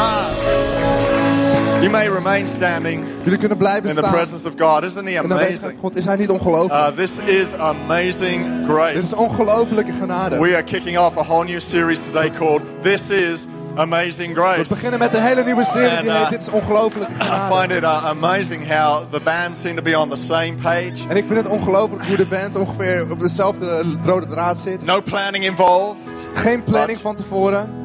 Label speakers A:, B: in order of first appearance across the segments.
A: God. You may remain standing
B: Jullie kunnen blijven
A: in the
B: staan.
A: presence of God. Isn't he
B: In de
A: amazing?
B: van God is hij niet ongelooflijk.
A: Uh, this is amazing
B: Dit
A: grace.
B: is ongelofelijke genade.
A: We are kicking off a whole new series today called This is Amazing
B: We
A: Grace.
B: beginnen met een hele nieuwe serie die
A: uh,
B: Dit is ongelofelijke
A: I find it uh, amazing how the band seem to be on the same page.
B: En ik vind het ongelooflijk hoe de band ongeveer op dezelfde rode draad zit.
A: No planning involved.
B: Geen planning van tevoren.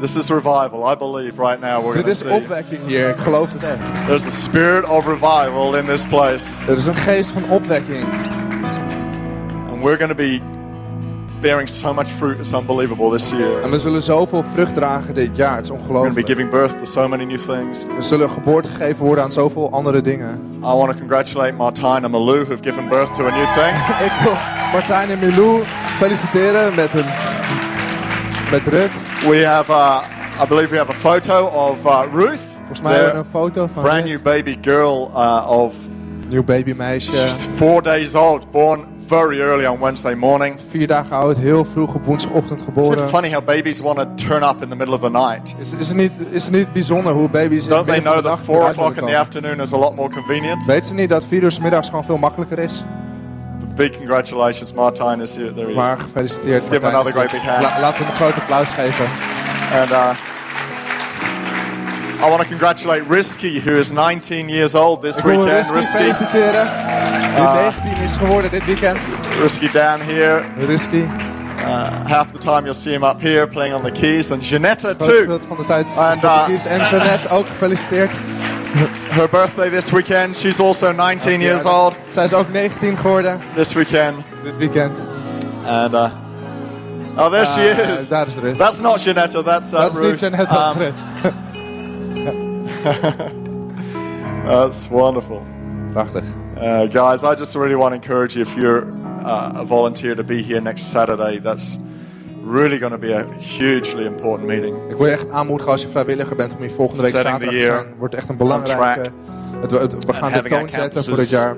A: This is revival. I believe right now we're
B: Dit is
A: see.
B: opwekking hier. Ik geloof het echt.
A: There's a spirit of revival in this place.
B: Er is een geest van opwekking.
A: And we're going to be bearing so much fruit. It's unbelievable this year.
B: En we zullen zoveel vrucht dragen dit jaar. Het is
A: We're going to be
B: ongelooflijk.
A: giving birth to so many new things.
B: We zullen geboorte gegeven worden aan zoveel andere dingen.
A: I want to congratulate Martijn and Malou who've given birth to a new thing.
B: Ik wil Martijn en Milou feliciteren met hun met Rut.
A: We have, uh, I believe we have a photo of uh, Ruth.
B: Volgens mij hebben we een foto van
A: brand new baby girl uh, of
B: nieuw babymeisje.
A: four days old, born very early on Wednesday morning.
B: Vier dagen oud, heel vroeg op woensdagochtend geboren.
A: funny how babies want to turn up in the middle of the night.
B: Is, is, het niet, is het niet bijzonder hoe baby's in
A: Don't they know that four o'clock in the afternoon is a lot more convenient?
B: Weten ze niet dat vier uur middags gewoon veel makkelijker is?
A: Big congratulations, Martijn is here. There he is.
B: Maar gefeliciteerd.
A: give him another great big hand.
B: La- laten we hem een groot applaus geven.
A: And uh, I want to congratulate Risky, who is 19 years old this
B: Ik
A: weekend.
B: Rusty
A: Risky,
B: feliciteren. Die 19 is geworden dit weekend.
A: Risky down here.
B: Rusty.
A: Uh, half the time you'll see him up here playing on the keys. And Janetta
B: Groot
A: too.
B: van de tijd.
A: And, uh.
B: En Jeannette ook gefeliciteerd.
A: Her birthday this weekend. She's also 19 years old
B: Zij is ook 19 geworden
A: this weekend.
B: dit weekend.
A: And uh, oh, there she
B: Uh,
A: is.
B: daar is Rust.
A: That's not Janetta. That's uh,
B: Dat is niet
A: Ruth.
B: Jeannette, dat is
A: Um,
B: Rut.
A: That's wonderful.
B: Prachtig.
A: Uh, guys, I just really want to encourage you if you're uh, a volunteer to be here next Saturday. That's really going to be a hugely important meeting.
B: Ik wil je echt aanmoedigen als je vrijwilliger bent om hier volgende week
A: Setting
B: zaterdag te zijn. Wordt echt een belangrijke...
A: track.
B: Het, het- we gaan de toon zetten voor dit jaar.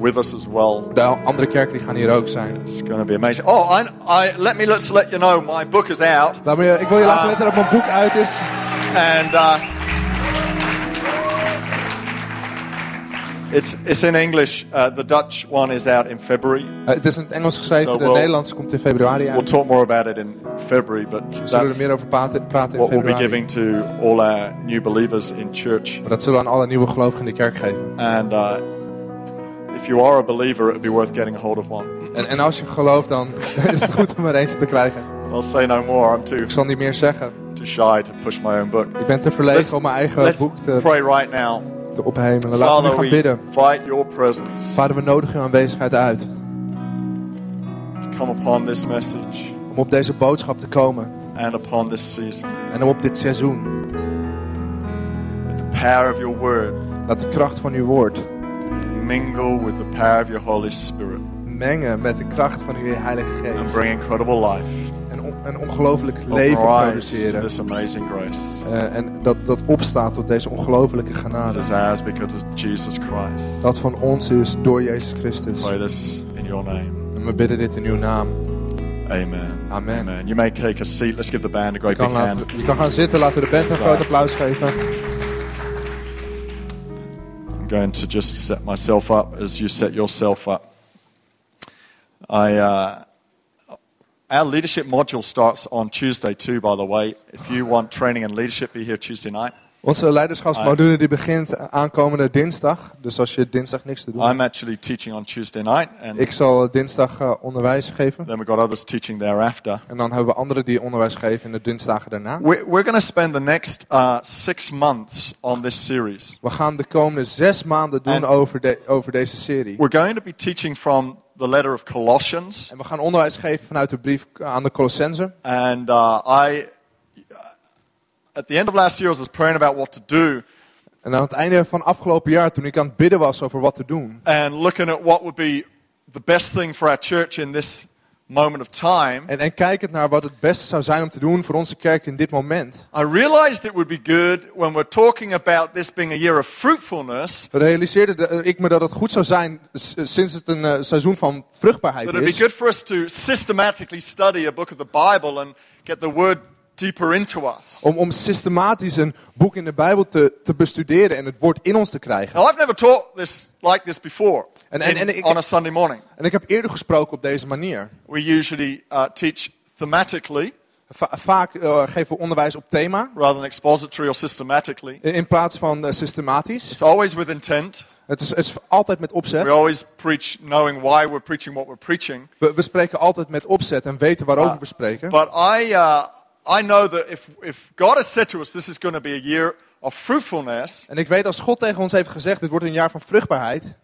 A: with us as well.
B: De andere kerken die gaan hier ook zijn.
A: It's going to be amazing. Oh, I, I, let me let's let you know my book is out,
B: Laat me, ik wil je laten
A: Ah.
B: weten dat mijn boek uit is.
A: and uh, it's it's in English. Uh, the Dutch one is out in February.
B: Eh, het is in het Engels geschreven,
A: So
B: de
A: we'll-
B: Nederlandse komt in februari
A: We'll
B: uit.
A: talk more about it in February, but
B: We zullen er
A: that's
B: meer over praten, praten in
A: what we'll be giving to all our new believers in church.
B: Maar dat zullen we aan alle nieuwe gelovigen in de kerk geven.
A: And uh, if you are a believer, it would be worth getting a hold of one.
B: En, en als je gelooft, dan is het goed om er eentje te krijgen.
A: I'll say no more. I'm too
B: Ik zal niet meer zeggen.
A: too shy to push my own book.
B: Ik ben te verlegen om mijn eigen boek te,
A: pray right now.
B: Te ophemelen. Laten we gaan bidden. Vader, we nodigen uw aanwezigheid uit.
A: to come upon this message
B: Om op deze boodschap te komen.
A: and upon this season.
B: En om op dit seizoen.
A: Let the power of your word
B: Laat de kracht van uw woord
A: mingle with the power of your Holy Spirit
B: mengen met de kracht van uw Heilige
A: and
B: Geest.
A: bring incredible life.
B: Een ongelooflijk leven produceren.
A: this amazing grace
B: Eh, en dat, dat opstaat tot deze ongelofelijke
A: that
B: genade.
A: is ours because of Jesus Christ.
B: Dat van ons is door Jezus Christus.
A: Pray this in your name.
B: En we bidden dit in uw naam.
A: Amen.
B: Amen.
A: Amen. You may take a seat. Let's give the band a great big hand.
B: je kan gaan zitten, laten we de band een groot applaus geven.
A: I'm going to just set myself up as you set yourself up. I, uh, our leadership module starts on Tuesday too, by the way. If you want training in leadership, be here Tuesday night.
B: Onze leiderschapsmodule die begint aankomende dinsdag. Dus als je dinsdag niks te doen hebt.
A: I'm actually teaching on Tuesday night, and
B: Ik zal dinsdag eh, onderwijs geven.
A: then we've got others teaching thereafter.
B: En dan hebben we anderen die onderwijs geven in de dinsdagen daarna.
A: We're, we're going to spend the next uh, six months on this series.
B: We gaan de komende zes maanden doen
A: En-
B: over, de, over deze serie.
A: We're going to be teaching from the letter of Colossians.
B: En we gaan onderwijs geven vanuit de brief aan de Colossenzen.
A: And uh, I, at the end of last year, I was praying about what to do
B: En aan het einde van afgelopen jaar, toen ik aan het bidden was over wat te doen.
A: and looking at what would be the best thing for our church in this moment of time,
B: En, en kijkend naar wat het beste zou zijn om te doen voor onze kerk in dit moment,
A: I realized it would be good when we're talking about this being a year of fruitfulness,
B: realiseerde de- ik me dat het goed zou zijn s- sinds het een eh, seizoen van vruchtbaarheid
A: that it'd be
B: is.
A: good for us to systematically study a book of the Bible and get the word deeper into us.
B: Om, om systematisch een boek in de Bijbel te, te bestuderen en het woord in ons te krijgen.
A: Now, I've never taught this like this before
B: and-
A: in-
B: and ik-
A: on a Sunday morning.
B: En ik heb eerder gesproken op deze manier.
A: We usually uh, teach thematically
B: Va- vaak eh, geven we onderwijs op thema
A: rather than expository or systematically.
B: in in plaats van eh, systematisch.
A: It's always with intent.
B: Het is, het is altijd met
A: We
B: opzet.
A: always preach knowing why we're preaching what we're preaching.
B: We, we spreken altijd met opzet en weten waarover
A: Ah,
B: we spreken.
A: But I, uh, I know that if, if God has said to us this is going to be a year of fruitfulness,
B: En ik weet als God tegen ons heeft gezegd, dit wordt een jaar van vruchtbaarheid.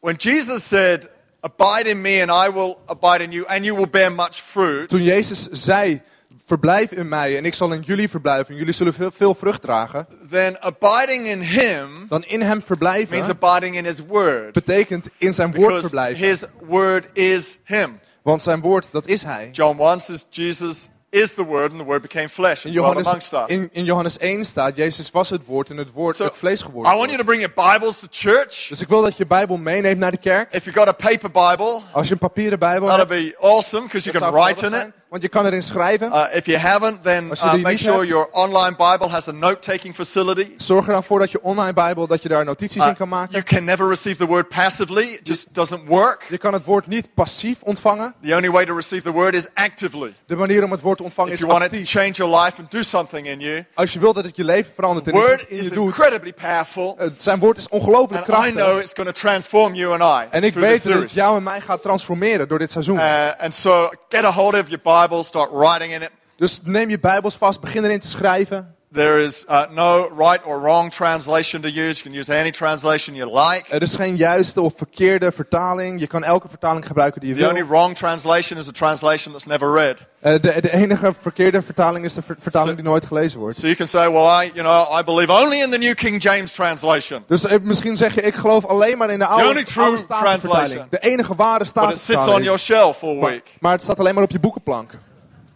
A: when Jesus said, Abide in me and I will abide in you, and you will bear much fruit,
B: Toen Jezus zei, verblijf in mij en ik zal in jullie verblijven en jullie zullen veel, veel vrucht dragen.
A: then abiding in Him
B: Dan in hem
A: means
B: verblijven
A: abiding in His Word.
B: betekent in zijn woord verblijven.
A: His Word is Him.
B: Want zijn woord, dat is hij.
A: John 1 says, Jesus is the Word, and the Word became flesh
B: In Johannes, in, in Johannes 1 staat, Jezus was het woord en het woord
A: So,
B: het vlees
A: I
B: geworden.
A: want you to bring your Bibles to church.
B: Dus ik wil dat je Bijbel meeneemt naar de kerk.
A: If you've got a paper Bible,
B: Als je een papieren Bijbel
A: that'll
B: hebt,
A: be awesome because you can write in it.
B: Want je kan erin schrijven.
A: Uh, if you haven't, then
B: Als je
A: uh, make
B: niet
A: sure
B: hebt-
A: your online Bible has a note-taking facility.
B: Zorg er dan voor dat je online Bijbel, dat je daar notities
A: Uh,
B: in kan maken.
A: you can never receive the word passively; it just doesn't work.
B: Je kan het woord niet passief ontvangen.
A: The only way to receive the word is actively.
B: De manier om het woord te ontvangen
A: If
B: is
A: you want it to
B: actief.
A: change your life and do something in you,
B: Als je wilt dat het je leven verandert en
A: word
B: in je doet.
A: incredibly powerful,
B: Het- Zijn woord is ongelooflijk
A: and I know
B: krachtig.
A: it's going to transform you and I
B: En ik weet dat het jou en mij gaat transformeren door dit seizoen.
A: Uh, and so, get a hold of your Bible, start writing in it.
B: Dus neem je Bijbels vast, begin erin te schrijven.
A: There is uh, no right or wrong translation to use. You can use any translation you like.
B: Er is geen juiste of verkeerde vertaling. Je kan elke vertaling gebruiken die je
A: The only
B: wil.
A: wrong translation is a translation that's never read.
B: Eh, de, de enige verkeerde vertaling is de ver- vertaling
A: So-
B: die nooit gelezen wordt.
A: So you can say, well, I, you know, I believe only in the New King James translation.
B: Dus eh, misschien zeg je, ik geloof alleen maar in de oude,
A: only true
B: oude statenvertaling.
A: translation.
B: De enige ware
A: But it sits on
B: statenvertaling.
A: your shelf all
B: Maar,
A: week.
B: maar het staat alleen maar op je boekenplank.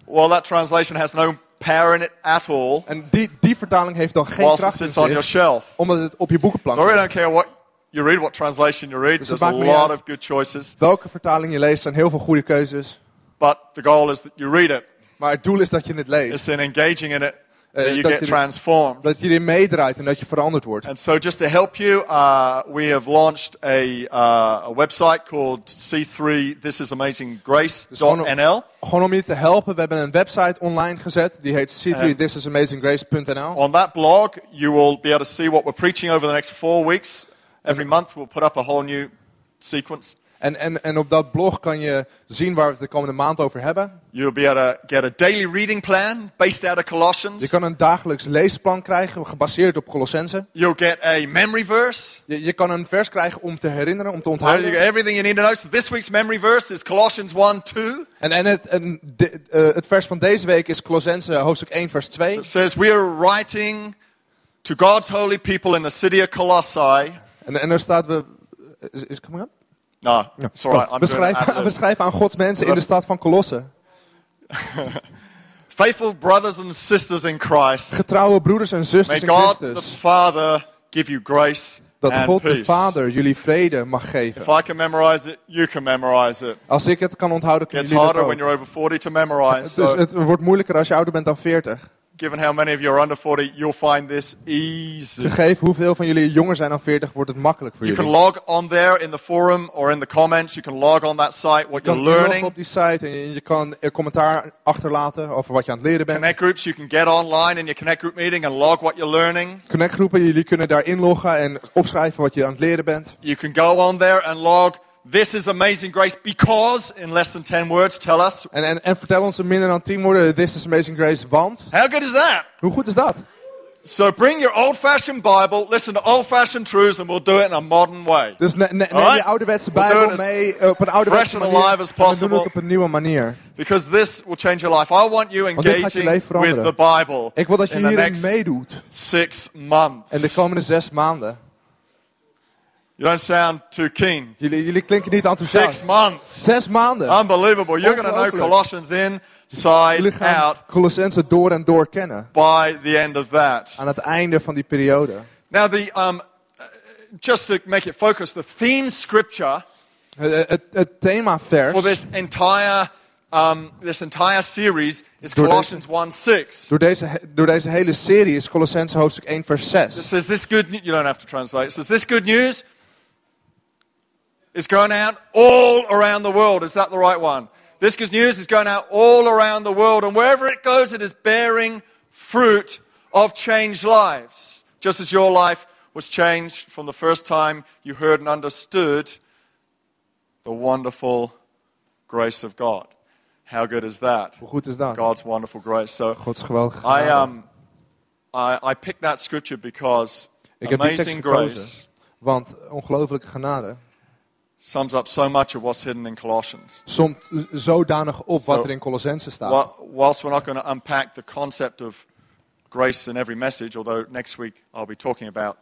A: Well, that translation has no power in it at all.
B: En die, die vertaling heeft dan geen kracht in
A: sits on your
B: zich,
A: shelf.
B: omdat het op je boekenplank
A: So I don't care what you read, what translation you read.
B: Dus
A: There's a lot of good choices.
B: Welke vertaling je leest, zijn heel veel goede keuzes.
A: But the goal is that you read it.
B: Maar het doel is dat je het leest.
A: It's in engaging in it that
B: Eh,
A: you
B: dat
A: get transformed.
B: Dat je erin meedraait en dat je veranderd wordt.
A: And so, just to help you, uh, we have launched a, uh, a website called c3thisamazinggrace.nl.
B: Gewoon om je te helpen, we hebben een website online gezet. Die heet
A: Eh.
B: c3thisamazinggrace.nl.
A: On that blog, you will be able to see what we're preaching over the next four weeks. Every month, we'll put up a whole new sequence.
B: En, en, en op dat blog kan je zien waar we het de komende maand over hebben.
A: You'll be able to get a daily reading plan based out of Colossians.
B: Je kan een dagelijks leesplan krijgen, gebaseerd op Colossense.
A: You'll get a memory verse.
B: Je, je kan een vers krijgen om te herinneren, om te
A: You
B: onthouden.
A: everything you need to know. So this week's memory verse is Colossians 1 2.
B: En, en, het, en de- eh, het vers van deze week is Colossense hoofdstuk 1 vers 2.
A: It says, We are writing to God's holy people in the city of Colossae.
B: En, en er staat, we, is, is het coming up?
A: No, it's all right. I'm
B: we schrijven aan Gods mensen in de stad van Colosse.
A: Faithful brothers and sisters in Christ.
B: Getrouwe broeders en
A: May
B: zusters in
A: God the
B: Christus.
A: Father give you grace
B: Dat
A: and
B: God de. Vader jullie vrede mag
A: If
B: geven.
A: I can memorize it, you can memorize it.
B: Als ik het kan onthouden, kunnen
A: It's
B: jullie dat
A: harder when
B: ook.
A: you're over 40 to memorize.
B: Dus
A: So,
B: het wordt moeilijker als je ouder bent dan 40.
A: Given how many of you are under 40, you'll find this easy.
B: Gegeven hoeveel van jullie jonger zijn dan 40, wordt het makkelijk voor
A: You can
B: jullie.
A: log on there in the forum or in the comments. You can log on that site what
B: Je kan
A: you're learning.
B: op die site en je- je kan een commentaar achterlaten over wat je aan het leren bent.
A: Connect groups, you can get online in your connect group meeting and log what you're learning.
B: Connectgroepen, jullie kunnen daar inloggen en opschrijven wat je aan het leren bent.
A: You can go on there and log. This is amazing grace because, in less than 10 words, tell us.
B: En, en, en vertel ons in minder dan 10 woorden, this is Amazing Grace, want...
A: How good is that?
B: Hoe goed is dat?
A: So bring your old fashioned Bible, listen to old fashioned truths, and we'll do it in a modern way.
B: Dus ne, ne- neem je ouderwetse
A: We'll
B: Bijbel
A: it
B: mee eh, op een ouderwetse
A: fresh and
B: manier.
A: alive as
B: en we doen
A: possible.
B: het op een nieuwe manier.
A: Because this will change your life. I want you
B: dit gaat je
A: engaging with the Bible
B: Ik wil dat je
A: in the
B: hierin meedoet.
A: six months.
B: In de komende zes maanden.
A: You don't sound too keen.
B: Jullie, jullie klinken niet
A: Six months.
B: Zes maanden.
A: Unbelievable. You're going to know Colossians inside out
B: Colossense door en door kennen.
A: by the end of that.
B: Aan het einde van die periode.
A: Now, the, um, just to make it focus, the theme scripture
B: Het, het, het themavers
A: for this entire, um, this entire series is
B: Door
A: Colossians 1 6.
B: door deze, door deze hele serie is Colossense hoofdstuk 1 vers
A: It
B: 6.
A: says this good news, you don't have to translate. It says this good news is going out all around the world. Is that the right one? This good news is going out all around the world, and wherever it goes, it is bearing fruit of changed lives. Just as your life was changed from the first time you heard and understood the wonderful grace of God. How good is that?
B: Hoe goed is dat?
A: God's wonderful grace. So
B: Gods geweldige
A: I um I, I picked that scripture because
B: Ik heb die tekst
A: amazing
B: gekozen,
A: grace
B: want ongelofelijke genade
A: sums up so much of what's hidden in Colossians.
B: somt zodanig op wat er in Colossense staat.
A: Whilst we're not going to unpack the concept of grace in every message, although next week I'll be talking about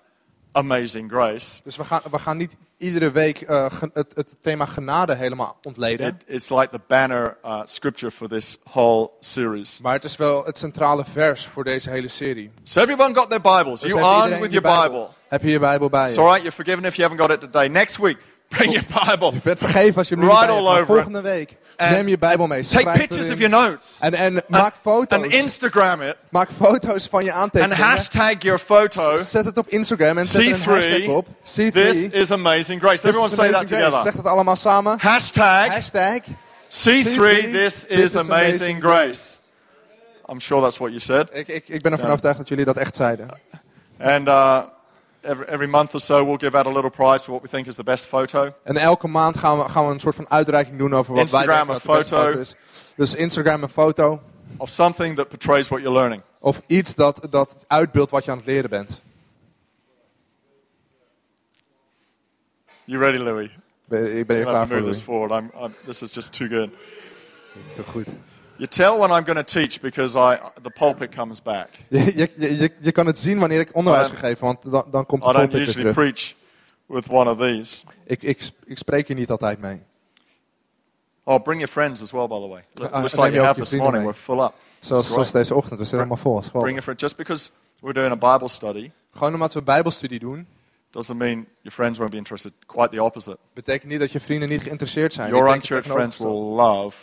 A: amazing grace.
B: Dus we gaan, we gaan niet iedere week gen- het, het thema genade helemaal ontleden.
A: It, it's like the banner uh, scripture for this whole series.
B: Maar het is wel het centrale vers voor deze hele serie.
A: So everyone got their Bibles.
B: Dus
A: you armed with your
B: Bijbel?
A: Bible.
B: Heb je je Bijbel bij
A: It's all right. You're forgiven if you haven't got it today. Next week, bring your Bible.
B: Je bent vergeven als je hem
A: Right all over
B: volgende week
A: And
B: neem je Bijbel mee.
A: Take pictures of your notes.
B: En, en maak foto's.
A: And Instagram it.
B: Maak foto's van je
A: And
B: aantekeningen.
A: hashtag your photo.
B: Zet het op Instagram en zet een hashtag
A: C3.
B: op. C3.
A: This is amazing grace.
B: This
A: Everyone say that together.
B: Zeg het allemaal samen.
A: Hashtag
B: Hashtag.
A: C3. This is amazing grace. I'm sure that's what you said.
B: Ik, ik, ik ben ervan overtuigd dat jullie dat echt zeiden.
A: And uh, every, every month or so, we'll give out a little prize for what we think is the best photo.
B: En elke maand gaan we, gaan we een soort van uitreiking doen over wat wij
A: Instagram
B: denken dat de beste
A: foto.
B: is. Dus Instagram een foto.
A: Of something that portrays what you're learning.
B: Of iets dat, dat uitbeeldt wat je aan het leren bent.
A: You ready, Louis?
B: Ben- Ik ben klaar voor.
A: move this
B: Louis.
A: forward. I'm, I'm, this is just too good.
B: Dat is toch goed.
A: You tell when I'm going to teach because I, the pulpit comes back.
B: Je, je, je, je kan het zien wanneer ik onderwijs ga geven, want dan, dan komt
A: I
B: de
A: don't
B: pulpit weer
A: usually
B: terug.
A: preach with one of these.
B: Ik, ik, ik spreek hier niet altijd mee.
A: Oh, bring your friends as well, by the way. Looks
B: Ah,
A: like you have this morning. We're full up.
B: Zoals, zoals deze ochtend, we zitten helemaal vol.
A: Bring your friends. Just because we're doing a Bible study
B: Gewoon omdat we bijbelstudie doen,
A: doesn't mean your friends won't be interested. Quite the opposite.
B: betekent niet dat je vrienden niet geïnteresseerd zijn.
A: Your unchurched friends will love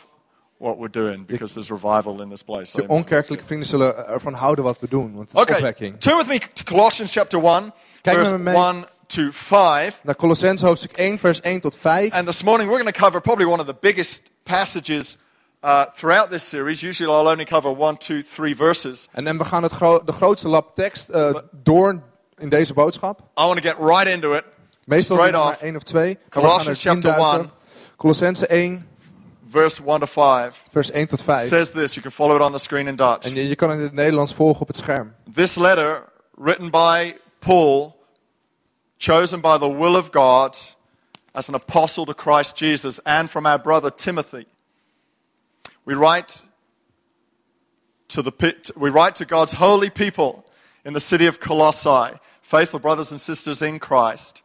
A: what we're doing because there's revival in this place. Amen.
B: onkerkelijke vrienden zullen ervan houden wat we doen, want het is
A: Okay,
B: opwekking.
A: turn with me to Colossians chapter 1,
B: Kijk
A: verse
B: met me mee.
A: 1 to 5.
B: Naar Colossense hoofdstuk 1, vers 1 tot 5.
A: And this morning we're going to cover probably one of the biggest passages uh, throughout this series. Usually I'll only cover one, two, three verses.
B: En, en we gaan het gro- de grootste lab tekst eh, door in deze boodschap.
A: I want to get right into it.
B: Meestal
A: Straight
B: maar
A: off.
B: één of twee. Maar we
A: Colossians
B: er
A: chapter
B: induiken. Colossense 1,
A: Verse 1 to 5
B: vers 1 tot 5.
A: says this. You can follow it on the screen in Dutch.
B: En je, je kan het in het Nederlands volgen op het scherm.
A: This letter, written by Paul, chosen by the will of God as an apostle to Christ Jesus, and from our brother Timothy. We write to, the, pit- we write to God's holy people in the city of Colossae, faithful brothers and sisters in Christ.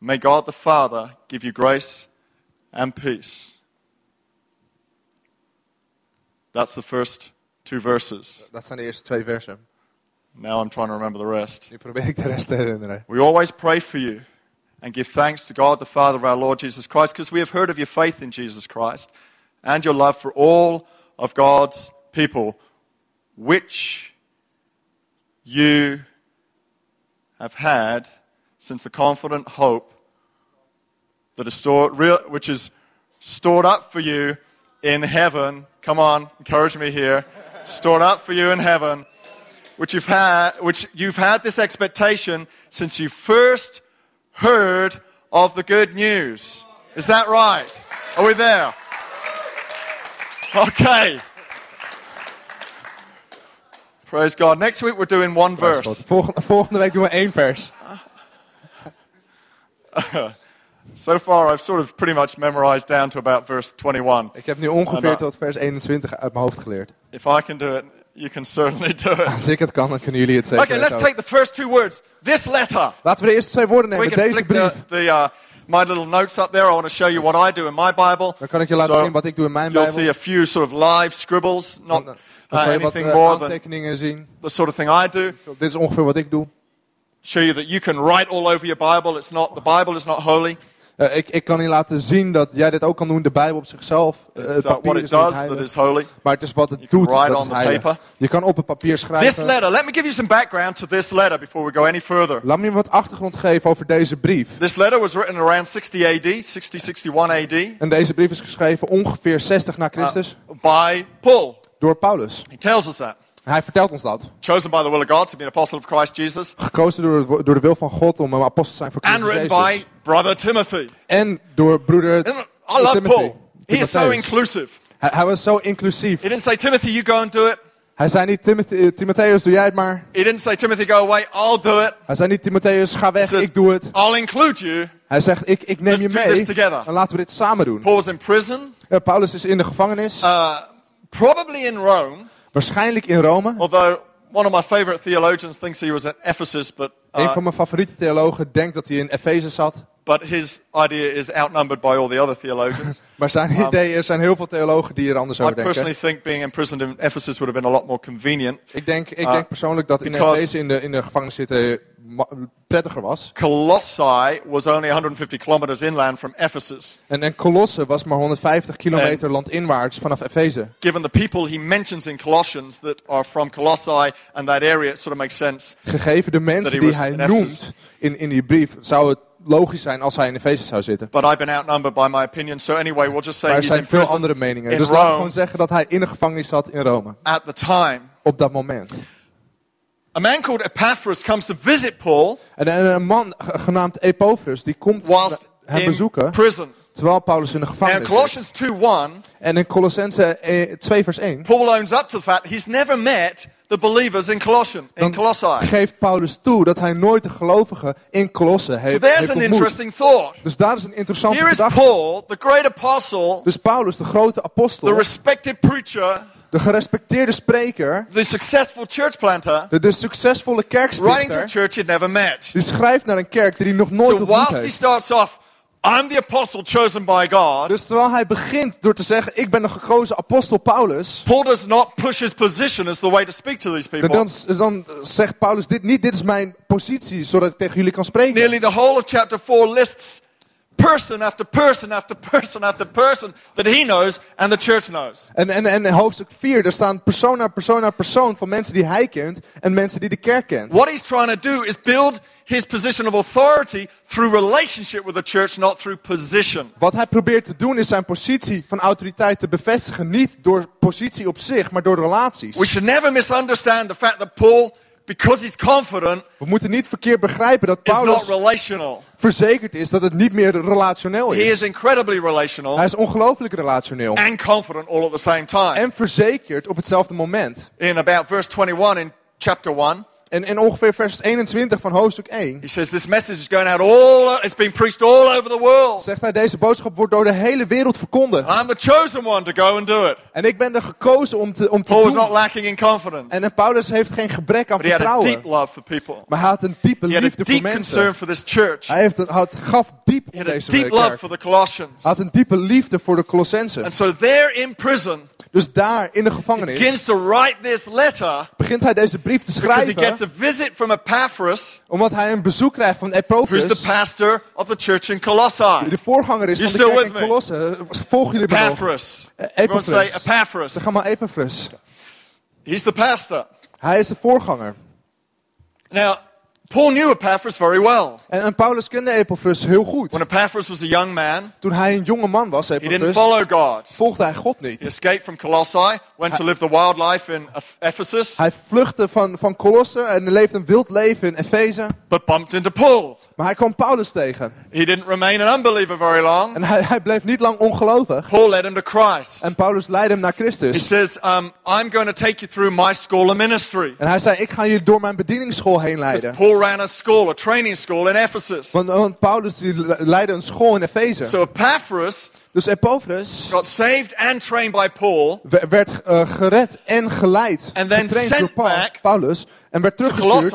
A: May God the Father give you grace and peace. That's the first two verses.
B: Dat zijn de eerste twee versen.
A: Now I'm trying to remember the rest.
B: Nu probeer ik de rest te herinneren.
A: We always pray for you and give thanks to God the Father of our Lord Jesus Christ because we have heard of your faith in Jesus Christ and your love for all of God's people, which you have had since the confident hope that is stored, which is stored up for you in heaven. Come on, encourage me here. stored up for you in heaven which you've had, which you've had this expectation since you first heard of the good news. Is that right? Are we there? Okay. Praise God. Next week we're doing one verse.
B: Volgende, volgende week doen we één vers.
A: So far I've sort of pretty much memorized down to about verse 21.
B: Ik heb nu ongeveer
A: uh,
B: tot vers 21 uit mijn hoofd geleerd.
A: If I can do it, you can certainly do it.
B: Als ik het kan, dan kunnen jullie het zeker
A: Okay, let's
B: ook.
A: take the first two words. This letter.
B: Laten we de eerste twee woorden
A: We
B: nemen.
A: can
B: Deze brief.
A: the, the, uh, my little notes up there. I want to show you what I do in my Bible.
B: Dan kan ik je laten
A: So
B: zien wat ik doe in mijn
A: You'll
B: Bijbel.
A: see a few sort of live scribbles, not uh,
B: je wat
A: anything
B: eh,
A: more than
B: zien.
A: the sort of thing I do.
B: Dit is ongeveer wat ik doe.
A: Show you that you can write all over your Bible. It's not the Bible is not holy.
B: Eh, ik, ik kan je laten zien dat jij dit ook kan doen. De Bijbel op zichzelf.
A: It's
B: het
A: uh, what it
B: is
A: does that
B: heilig.
A: is holy.
B: Maar het is wat het
A: You
B: doet.
A: write
B: dat
A: on
B: is
A: the
B: heilig.
A: paper.
B: Je kan op het papier
A: This
B: schrijven.
A: letter. Let me give you some background to this letter before we go any further.
B: Laat me wat achtergrond geven over deze brief.
A: This letter was written around 60 AD, 60, 61 AD,
B: En deze brief is geschreven ongeveer 60 na
A: uh,
B: Christus
A: by Paul.
B: door Paulus.
A: He tells us that.
B: Hij vertelt ons dat.
A: Chosen by the will of God to be an apostle of Christ Jesus,
B: Gekozen door, door de wil van God om een apostel te zijn voor
A: and
B: Christus
A: written
B: Jezus.
A: by brother Timothy.
B: En door broeder
A: And I love
B: Timothy.
A: Paul. He is so inclusive.
B: Hij, hij was zo inclusief.
A: He didn't say, Timothy, you go and do it.
B: Hij zei niet, Timothy, eh, Timotheus, doe jij het maar.
A: He didn't say, Timothy, go away, I'll do it.
B: Hij zei niet, Timotheus, ga weg,
A: said,
B: ik doe het.
A: I'll include you.
B: Hij zegt, ik, ik neem
A: Let's
B: je
A: do
B: mee
A: this together.
B: en laten we dit samen doen.
A: Paul was in prison,
B: Ja, Paulus is in de gevangenis,
A: uh, probably in Rome,
B: waarschijnlijk in Rome.
A: although one of my favorite theologians thinks he was at Ephesus, but,
B: Een
A: uh,
B: van mijn favoriete theologen denkt dat hij in Efeze zat.
A: But his idea is outnumbered by all the other theologians.
B: Maar zijn idee, er zijn heel veel theologen die er anders
A: I
B: over denken.
A: personally think being imprisoned in Ephesus would have been a lot more convenient.
B: Ik denk, ik
A: Uh,
B: denk persoonlijk dat in Efeze in de, in de gevangenis zitten prettiger was.
A: Colossae was only 150 kilometers inland from Ephesus.
B: En, en Colosse was maar 150 kilometer landinwaarts vanaf Efeze.
A: Given the people he mentions in Colossians that are from Colossae and that area, it sort of makes sense.
B: Gegeven de mensen die hij noemt in, in die brief, zou het logisch zijn als hij in Efeze zou zitten.
A: But I've been outnumbered by my opinion, so anyway, we'll just say
B: Maar er zijn
A: in
B: veel andere meningen.
A: in
B: Dus laten we gewoon zeggen dat hij in de gevangenis zat in Rome.
A: at the time.
B: Op dat moment.
A: A man called Epaphras comes to visit Paul
B: En, en een man ge- genaamd Epaphras, die komt
A: whilst
B: hem
A: in
B: bezoeken.
A: prison.
B: Terwijl Paulus in de
A: Now, in
B: gevangenis is.
A: Colossians 2:1,
B: En in Colossense eh, 2 vers 1.
A: Paul owns up to the fact he's never met the believers in Colossian, in Colossae.
B: geeft Paulus toe dat hij nooit de gelovigen in Colosse
A: So
B: heeft,
A: there's
B: heeft
A: an interesting thought.
B: Dus daar is een interessante
A: Here is
B: gedachte.
A: Paul, the great apostle,
B: Dus Paulus, de grote
A: the
B: apostel,
A: respected preacher,
B: de gerespecteerde spreker,
A: the successful church planter,
B: de, de succesvolle
A: writing to a
B: kerkstichter,
A: church he'd never met.
B: die schrijft naar een kerk die hij nog nooit
A: So
B: ontmoet
A: whilst he
B: heeft.
A: starts off, I'm the apostle chosen by God,
B: Dus terwijl hij begint door te zeggen, ik ben de gekozen apostel Paulus,
A: Paul does not push his position as the way to speak to these people.
B: dan, dan zegt Paulus dit niet, dit is mijn positie, zodat ik tegen jullie kan spreken.
A: Nearly the whole of chapter 4 lists person after person after person after person that he knows and the church knows.
B: En, en, en in hoofdstuk 4, daar staan persoon na persoon na persoon van mensen die hij kent en mensen die de kerk kent.
A: What he's trying to do is build his position of authority through relationship with the church, not through position.
B: Wat hij probeert te doen is zijn positie van autoriteit te bevestigen. Niet door positie op zich, maar door relaties.
A: We should never misunderstand the fact that Paul, because he's confident,
B: We moeten niet verkeerd begrijpen dat
A: is not
B: Paulus
A: relational.
B: verzekerd is dat het niet meer relationeel
A: He
B: is.
A: is incredibly relational
B: Hij is ongelooflijk relationeel.
A: and confident all at the same time.
B: En verzekerd op hetzelfde moment.
A: In about verse 21 in chapter 1,
B: En in ongeveer vers 21 van hoofdstuk 1
A: he says this message is going out all, it's been preached all over the world.
B: zegt hij deze boodschap wordt door de hele wereld verkondigd.
A: I'm the chosen one to go and do it.
B: En ik ben er gekozen om te, om te
A: Paul was not
B: doen.
A: lacking in confidence,
B: En, Paulus heeft geen gebrek aan
A: but he had a deep
B: vertrouwen.
A: love for people.
B: Maar hij had een diepe
A: He
B: liefde voor mensen.
A: for this church.
B: Hij heeft een, had, gaf diep om deze
A: deep love for the Colossians.
B: Hij had een diepe liefde voor de Colossensen.
A: And so there in prison,
B: Dus daar in de gevangenis
A: begins to write this letter
B: begint hij deze brief te
A: because he
B: schrijven.
A: gets a visit from Epaphras,
B: Omdat hij een bezoek krijgt van
A: who's the
B: Epaphras.
A: pastor of the church in
B: Die
A: Colossae.
B: de voorganger is
A: You
B: van de kerk in? Colosse. Volgen jullie me nog?
A: Epaphras.
B: Eh,
A: Everyone say
B: Epaphras.
A: Epaphras.
B: Dan gaan we Epaphras.
A: He's the pastor.
B: Hij is de voorganger.
A: Now, Paul knew Epaphras very well.
B: En, en Paulus kende Epaphras heel goed.
A: When Epaphras was a young man,
B: Toen hij een jonge man was,
A: he didn't
B: Epaphras,
A: follow God.
B: volgde hij God
A: He
B: niet.
A: escaped from Colossae, went to live the wild life in Eph- Ephesus,
B: Hij vluchtte van, van Colosse en leefde een wild leven in Efeze.
A: but bumped into Paul.
B: Maar hij kwam Paulus tegen.
A: He didn't remain an unbeliever very long.
B: En hij, hij bleef niet lang ongelovig.
A: Paul led him to Christ.
B: En Paulus leidde hem naar
A: He
B: Christus.
A: says, um, I'm going to take you through my school of ministry.
B: En hij zei, ik ga je door mijn bedieningsschool heen leiden.
A: Paul ran a school, a training school in Ephesus.
B: Want, want Paulus die le- leidde een school in Efeze.
A: So Epaphras
B: Dus Epaphras
A: got saved and trained by Paul
B: we- werd eh, gered en geleid.
A: And then
B: getraind door
A: sent
B: Paul-
A: back
B: Paulus. En werd teruggestuurd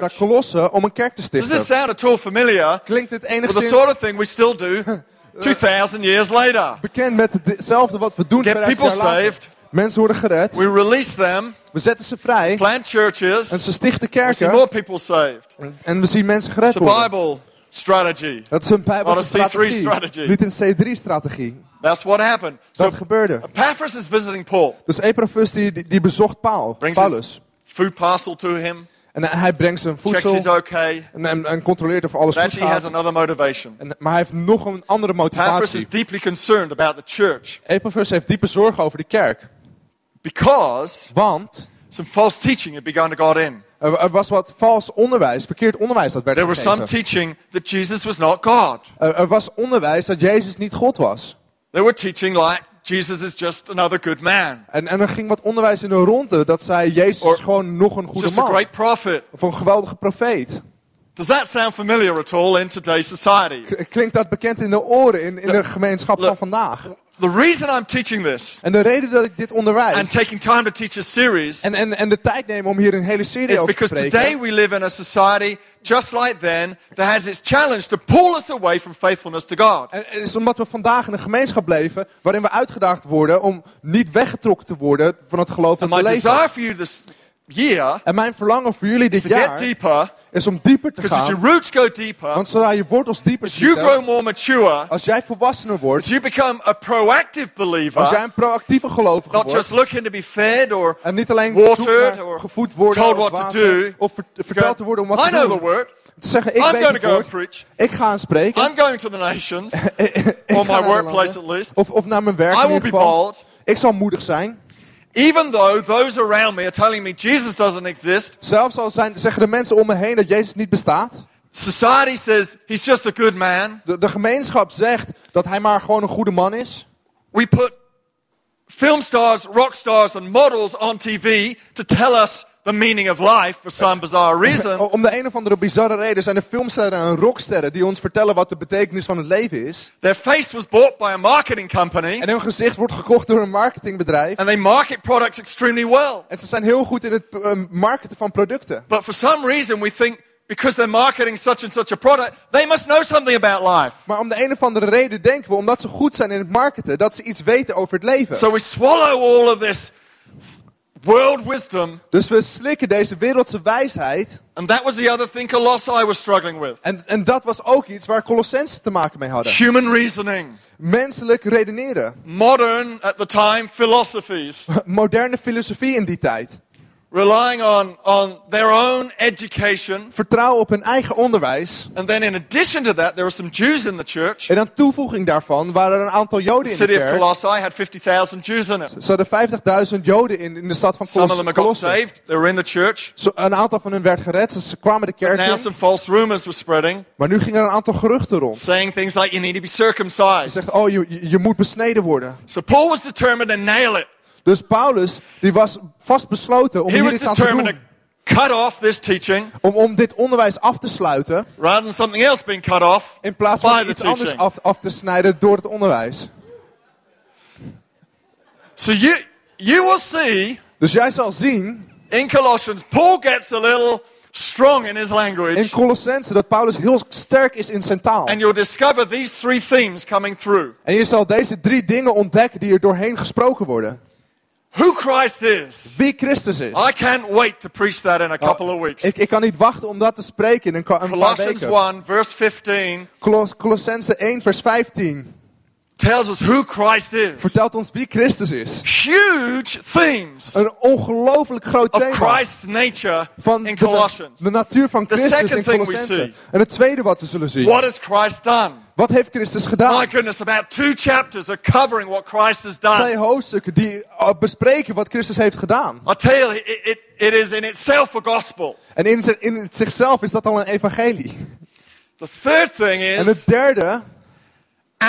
B: naar. Colosse om een kerk te
A: Does this
B: stichten.
A: sound at all familiar
B: Klinkt het
A: with the
B: enigszins
A: sort of thing we still do 2,000 years later?
B: bekend met hetzelfde wat we doen
A: Get
B: 2000
A: people
B: jaar later.
A: saved.
B: Mensen worden gered.
A: We release them,
B: We zetten ze vrij.
A: plant churches,
B: En ze stichten
A: we see more
B: kerken.
A: people saved.
B: En we zien mensen gered worden.
A: Bible strategy.
B: Dat is een Bijbelse
A: Not a C3
B: strategie.
A: strategy.
B: Niet een C3-strategie.
A: That's what happened. So
B: Dat gebeurde.
A: Epaphras is visiting Paul,
B: Dus Epaphras die, die, die bezocht Paul,
A: brings
B: Paulus.
A: Food parcel to him,
B: En hij brengt zijn voedsel
A: okay.
B: en, en, en controleert of alles goed
A: actually has
B: gaat.
A: another motivation.
B: En, maar hij heeft nog een andere
A: Epaphras is
B: motivatie.
A: deeply concerned about the church
B: Epaphras heeft diepe zorgen over de kerk.
A: because
B: Want
A: some false teaching had begun to got in.
B: er, was wat vals onderwijs, verkeerd onderwijs dat werd
A: There was some teaching that Jesus was not God.
B: Er, er was onderwijs dat Jezus niet God was.
A: They were teaching like Jesus is just another good man,
B: En, en er ging wat onderwijs in de ronde dat zei Jezus
A: Or
B: is gewoon nog een goede
A: just a
B: man.
A: great prophet.
B: Of een geweldige profeet.
A: Does that sound familiar at all in today's society?
B: Klinkt dat bekend in de oren in, in de gemeenschap van vandaag?
A: The reason I'm teaching this
B: En de reden dat ik dit onderwijs
A: and taking time to teach a series
B: en, en, en de tijd neem om hier een hele serie
A: is
B: over te
A: because
B: spreken.
A: today we live in a society just like then that has its challenge to pull us away from faithfulness to God.
B: En het is omdat we vandaag in een gemeenschap leven waarin we uitgedaagd worden om niet weggetrokken te worden van het geloof dat
A: And
B: we
A: my
B: leven.
A: desire for you this year
B: En mijn verlangen voor jullie dit jaar
A: deeper
B: is om dieper te
A: because as
B: gaan.
A: your roots go deeper,
B: Want zodra je wortels dieper
A: mature,
B: als jij volwassener wordt,
A: you become a proactive
B: als jij
A: believer,
B: een proactieve gelovige
A: not
B: wordt,
A: just looking to be fed or
B: en niet alleen
A: watered or
B: gevoed worden
A: told
B: of,
A: what to do.
B: of ver- verteld te worden om wat
A: I
B: te
A: know
B: doen.
A: the word.
B: Te zeggen, ik
A: I'm
B: weet het woord,
A: preach.
B: ik ga aan spreken.
A: I'm going to the nations. Or my workplace at least.
B: Of, of naar mijn werk
A: I
B: in ieder
A: be
B: geval.
A: bold.
B: Ik zal moedig zijn.
A: Even though those around me are telling me Jesus doesn't exist,
B: Zelfs al zijn, zeggen de mensen om me heen dat Jezus niet bestaat.
A: society says he's just a good man.
B: De, de gemeenschap zegt dat hij maar gewoon een goede man is.
A: We put film stars, rock stars, and models on TV to tell us the meaning of life for some bizarre reason.
B: Om de een of andere bizarre reden zijn er filmsterren en rocksterren die ons vertellen wat de betekenis van het leven is.
A: Their face was bought by a marketing company,
B: En hun gezicht wordt gekocht door een marketingbedrijf.
A: and they market products extremely well.
B: En ze zijn heel goed in het eh, marketen van producten.
A: But for some reason, we think because they're marketing such and such a product, they must know something about life.
B: Maar om de een of andere reden denken we, omdat ze goed zijn in het marketen, dat ze iets weten over het leven.
A: So we swallow all of this world wisdom,
B: Dus we slikken deze wereldse wijsheid.
A: and that was the other thing Colossae was struggling with.
B: En, en dat was ook iets waar Colossensen te maken mee hadden.
A: Human reasoning,
B: Menselijk redeneren.
A: modern at the time philosophies,
B: Moderne filosofie in die tijd.
A: Relying on, on their own education.
B: Vertrouwen op hun eigen onderwijs.
A: And then in addition to that, there were some Jews in the church.
B: En aan toevoeging daarvan waren er een aantal Joden in de
A: city of
B: kerk.
A: Colossae had 50,000 Jews in it.
B: Ze hadden 50.000 Joden in, in de stad van
A: Some of them got saved. They were in the church.
B: Zo- Een aantal van hen werd gered. Ze- Ze kwamen de kerk
A: Now
B: in.
A: some false rumors were spreading,
B: Maar nu gingen er een aantal geruchten rond.
A: saying things like you need to be
B: Ze
A: circumcised.
B: zegt, oh, je- je moet besneden worden.
A: So Paul was determined to nail it.
B: Dus Paulus, die was vastbesloten om
A: He
B: hier iets aan te doen.
A: cut off this teaching
B: Om, om dit onderwijs af te sluiten.
A: rather than something else being cut off
B: In plaats van iets anders
A: teaching.
B: af, af te snijden door het onderwijs.
A: So you, you will see
B: Dus jij zal zien
A: in Colossians, Paul gets a little strong in his
B: in
A: language.
B: Colossense dat Paulus heel sterk is in zijn taal.
A: And you'll discover these three themes coming through.
B: En je zal deze drie dingen ontdekken die er doorheen gesproken worden.
A: Who Christ is.
B: Wie Christus is.
A: I can't wait to preach that in a couple of weeks.
B: Ik, ik kan niet wachten om dat te spreken in een, een paar
A: Colossians
B: weken.
A: 1, verse 15,
B: Colos- Colossense 1 vers 15
A: tells us who Christ is.
B: vertelt ons wie Christus is.
A: Huge themes
B: Een ongelooflijk groot
A: of
B: thema
A: Christ's nature
B: van
A: in Colossians.
B: de natuur van
A: The
B: Christus
A: second
B: in
A: thing we
B: Colossense.
A: see.
B: En het tweede wat we zullen zien.
A: What has Christ done?
B: Wat heeft Christus gedaan?
A: My goodness, about two chapters are covering what Christ has done.
B: Twee hoofdstukken die uh, bespreken wat Christus heeft gedaan.
A: I tell you, it, it, it is in itself a gospel.
B: En in, in zichzelf is dat al een evangelie.
A: The third thing
B: En
A: is
B: het derde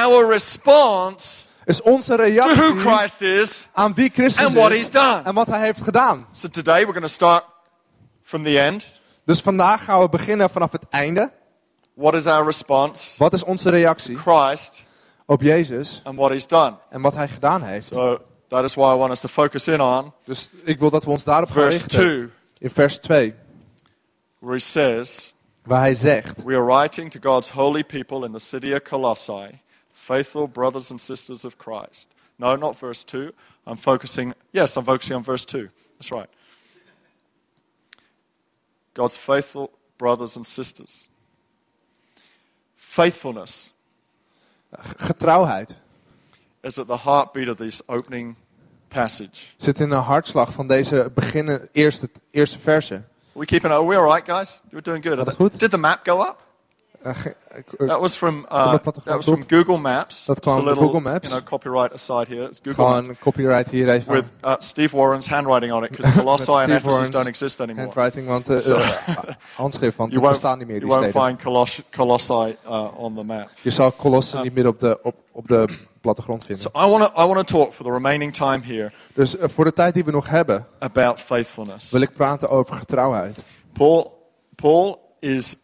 A: our response
B: is onze
A: to who
B: reactie
A: Christ is.
B: aan wie Christus
A: and what
B: is
A: he's done.
B: en wat hij heeft gedaan.
A: So today we're going to start from the end.
B: Dus vandaag gaan we beginnen vanaf het einde.
A: What is our response?
B: Wat is onze reactie
A: Christ
B: op Jezus
A: and what he's done.
B: en wat hij gedaan heeft?
A: So that is why I want us to focus in on
B: Dus ik wil dat we ons daarop gaan richten.
A: 2,
B: In vers 2,
A: where he says,
B: waar hij zegt...
A: We are writing to God's holy people in the city of Colossae, faithful brothers and sisters of Christ. No, not verse 2. I'm focusing, yes, I'm focusing on verse 2. That's right. God's faithful brothers and sisters. Faithfulness
B: Getrouwheid
A: is at the heartbeat of this opening passage.
B: zit in de hartslag van deze beginnen eerste, eerste verse.
A: We keeping, are we all right, guys? You're doing good.
B: Gaat het goed?
A: Did the map go up?
B: Eh, eh,
A: That was from, uh, that was from Google Maps.
B: Dat kwam
A: little,
B: Google Maps.
A: You know, copyright aside here. It's Google Maps.
B: Gewoon copyright hier even.
A: with uh, Steve Warren's handwriting on it because Colossae and Ephesus don't exist anymore.
B: handwriting, want uh, uh, handschrift, want
A: won't,
B: bestaan niet meer
A: you
B: die
A: won't
B: steden.
A: find Coloss- Colossae uh, on the map.
B: Je zal Colosse niet meer op de, op, op de plattegrond vinden.
A: So I want to I want to talk for the remaining time here
B: Dus eh, voor de tijd die we nog hebben,
A: about faithfulness.
B: wil ik praten over getrouwheid.
A: Paul Paul is